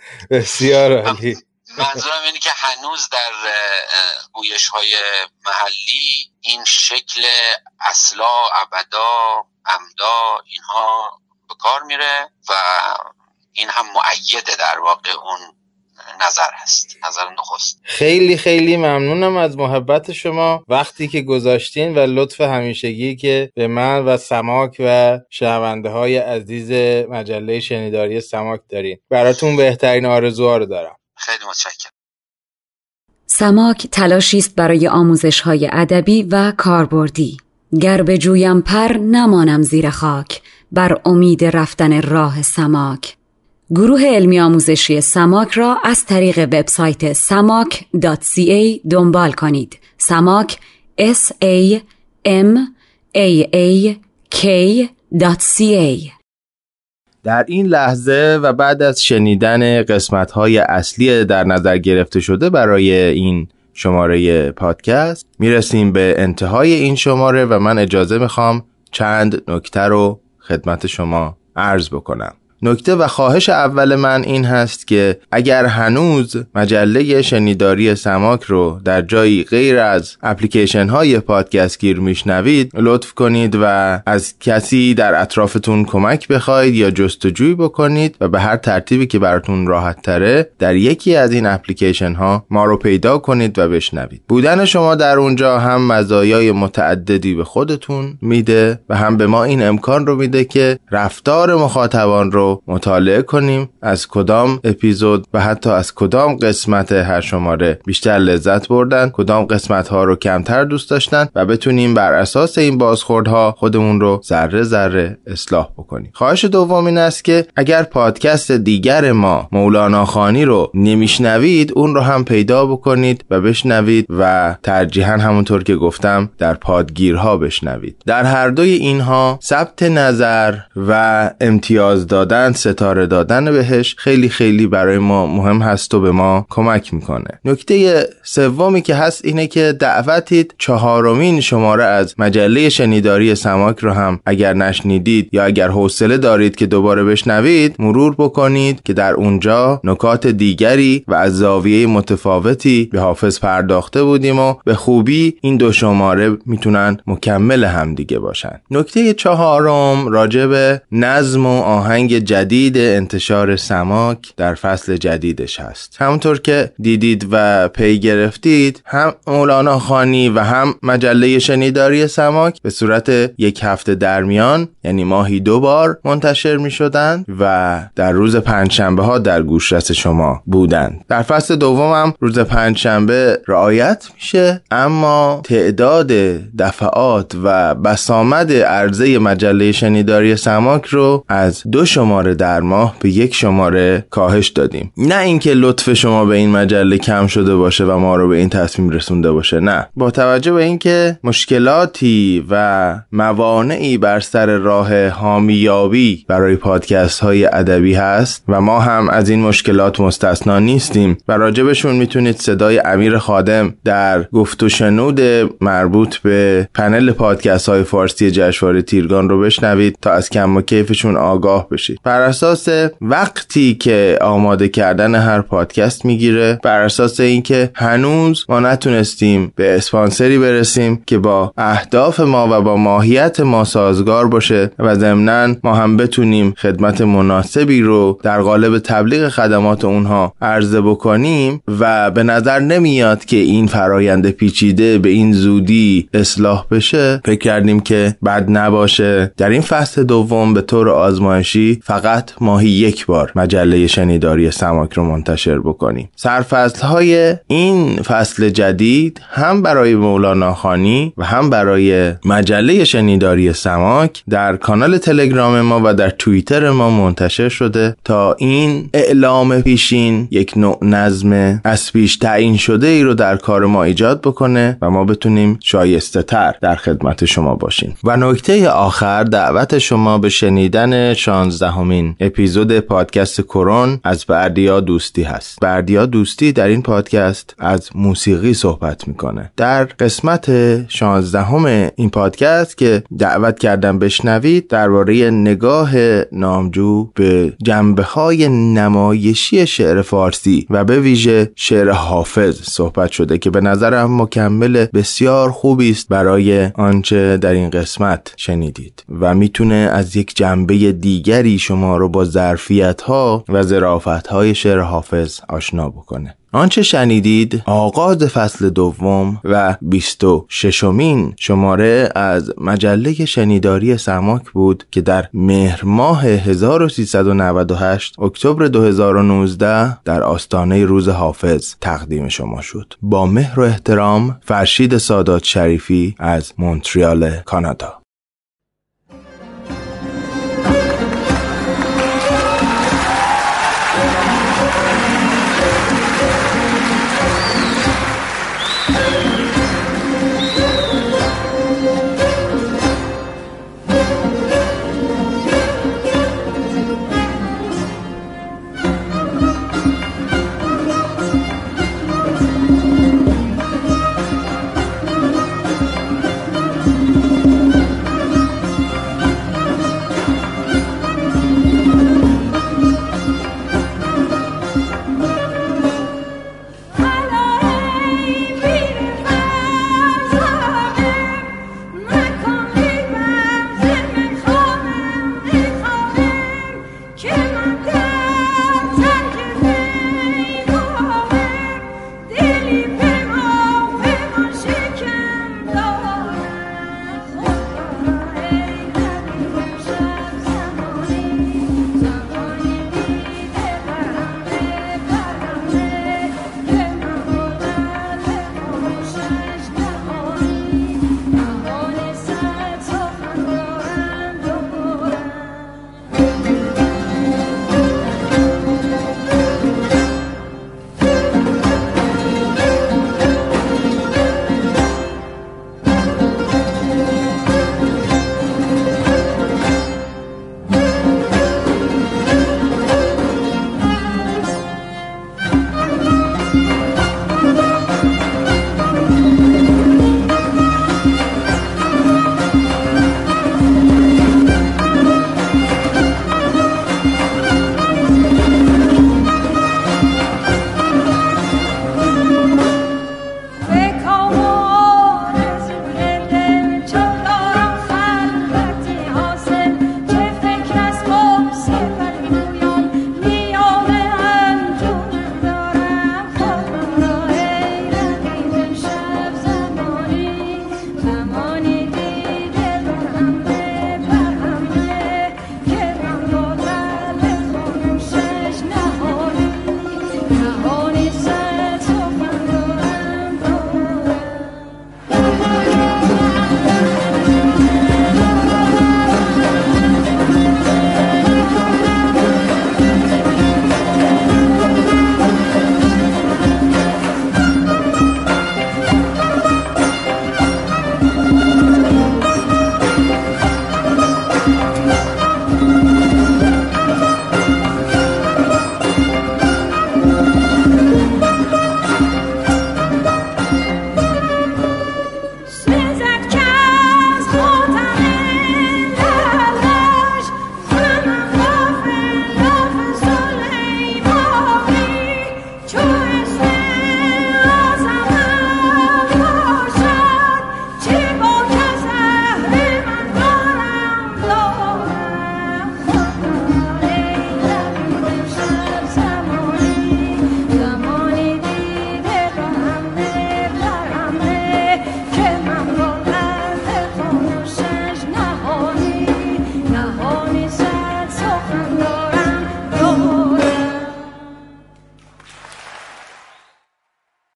بسیار عالی. منظورم اینه که هنوز در گویش های محلی این شکل اصلا ابدا امدا اینها به کار میره و این هم معیده در واقع اون نظر هست. نظر نخست. خیلی خیلی ممنونم از محبت شما. وقتی که گذاشتین و لطف همیشگی که به من و سماک و شنونده های عزیز مجله شنیداری سماک دارین. براتون بهترین آرزوها رو دارم. خیلی متشکرم. سماک تلاشی است برای آموزش های ادبی و کاربردی. گر به جویم پر نمانم زیر خاک. بر امید رفتن راه سماک. گروه علمی آموزشی سماک را از طریق وبسایت samak.ca دنبال کنید. سماک s a m a a k.ca در این لحظه و بعد از شنیدن قسمت های اصلی در نظر گرفته شده برای این شماره پادکست می‌رسیم به انتهای این شماره و من اجازه می‌خوام چند نکته رو خدمت شما عرض بکنم نکته و خواهش اول من این هست که اگر هنوز مجله شنیداری سماک رو در جایی غیر از اپلیکیشن های پادکست گیر میشنوید لطف کنید و از کسی در اطرافتون کمک بخواید یا جستجوی بکنید و به هر ترتیبی که براتون راحت تره در یکی از این اپلیکیشن ها ما رو پیدا کنید و بشنوید. بودن شما در اونجا هم مزایای متعددی به خودتون میده و هم به ما این امکان رو میده که رفتار مخاطبان رو مطالعه کنیم. از کدام اپیزود و حتی از کدام قسمت هر شماره بیشتر لذت بردن کدام قسمت ها رو کمتر دوست داشتن و بتونیم بر اساس این بازخوردها خودمون رو ذره ذره اصلاح بکنیم. خواهش دوم این است که اگر پادکست دیگر ما مولانا خانی رو نمیشنوید اون رو هم پیدا بکنید و بشنوید و ترجیحاً همونطور که گفتم در پادگیرها بشنوید. در هر دوی اینها ثبت نظر و امتیاز دادن ستاره دادن بهش خیلی خیلی برای ما مهم هست و به ما کمک می‌کنه. نکته سومی که هست اینه که دعوتید چهارمین شماره از مجله شنیداری سماک رو هم اگر نشنیدید یا اگر حوصله دارید که دوباره بشنوید مرور بکنید که در اونجا نکات دیگری و از زاویه متفاوتی به حافظ پرداخته بودیم و به خوبی این دو شماره می‌تونن مکمل همدیگه باشن. نکته چهارم راجع به نظم و آهنگ جدید انتشار سماک در فصل جدیدش هست. همونطور که دیدید و پی گرفتید هم مولانا خانی و هم مجله شنیداری سماک به صورت یک هفته در میان یعنی ماهی دو بار منتشر می شدن و در روز پنجشنبه ها در گوشرس شما بودند. در فصل دوم هم روز پنجشنبه رعایت میشه اما تعداد دفعات و بسامد عرضه مجله شنیداری سماک رو از دو شماره در ماه به یک شماره کاهش دادیم. نه اینکه لطف شما به این مجله کم شده باشه و ما رو به این تصمیم رسونده باشه نه. با توجه به اینکه مشکلاتی و موانعی بر سر راه حامیابی برای پادکست های ادبی هست و ما هم از این مشکلات مستثنا نیستیم و راجبشون می‌تونید صدای امیر خادم در گفت و شنود مربوط به پنل پادکست های فارسی جشنواره تیرگان رو بشنوید تا از کم و کیفشون آگاه بشید. بر اساس وقتی که آماده کردن هر پادکست می‌گیره بر اساس اینکه هنوز ما نتونستیم به اسپانسری برسیم که با اهداف ما و با ماهیت ما سازگار باشه و ضمنا ما هم بتونیم خدمت مناسبی رو در قالب تبلیغ خدمات اونها عرضه بکنیم و به نظر نمیاد که این فرایند پیچیده به این زودی اصلاح بشه. فکر کردیم که بد نباشه. در این فصل دوم به طور آزمایشی ماهی یک بار مجله شنیداری سماک رو منتشر بکنیم. سرفصل های این فصل جدید هم برای مولانا خانی و هم برای مجله شنیداری سماک در کانال تلگرام ما و در توییتر ما منتشر شده تا این اعلام پیشین یک نوع نظم از پیش تعیین شده ای رو در کار ما ایجاد بکنه و ما بتونیم شایسته تر در خدمت شما باشیم. و نکته آخر دعوت شما به شنیدن 16 همین اپیزود پادکست کرون از بردیا دوستی هست. بردیا دوستی در این پادکست از موسیقی صحبت می‌کنه. در قسمت 16 همه این پادکست که دعوت کردم بشنوید درباره نگاه نامجو به جنبه های نمایشی شعر فارسی و به ویژه شعر حافظ صحبت شده که به نظرم مکمل بسیار خوبی است برای آنچه در این قسمت شنیدید. و می‌تونه از یک جنبه دیگری شما رو با ظرفیت ها و ظرافت های شعر حافظ آشنا بکنه. آنچه شنیدید آغاز فصل دوم و 26 مین شماره از مجله شنیداری سماک بود که در مهر ماه 1398 اکتبر 2019 در آستانه روز حافظ تقدیم شما شد. با مهر و احترام فرشید سادات شریفی از مونتریال کانادا.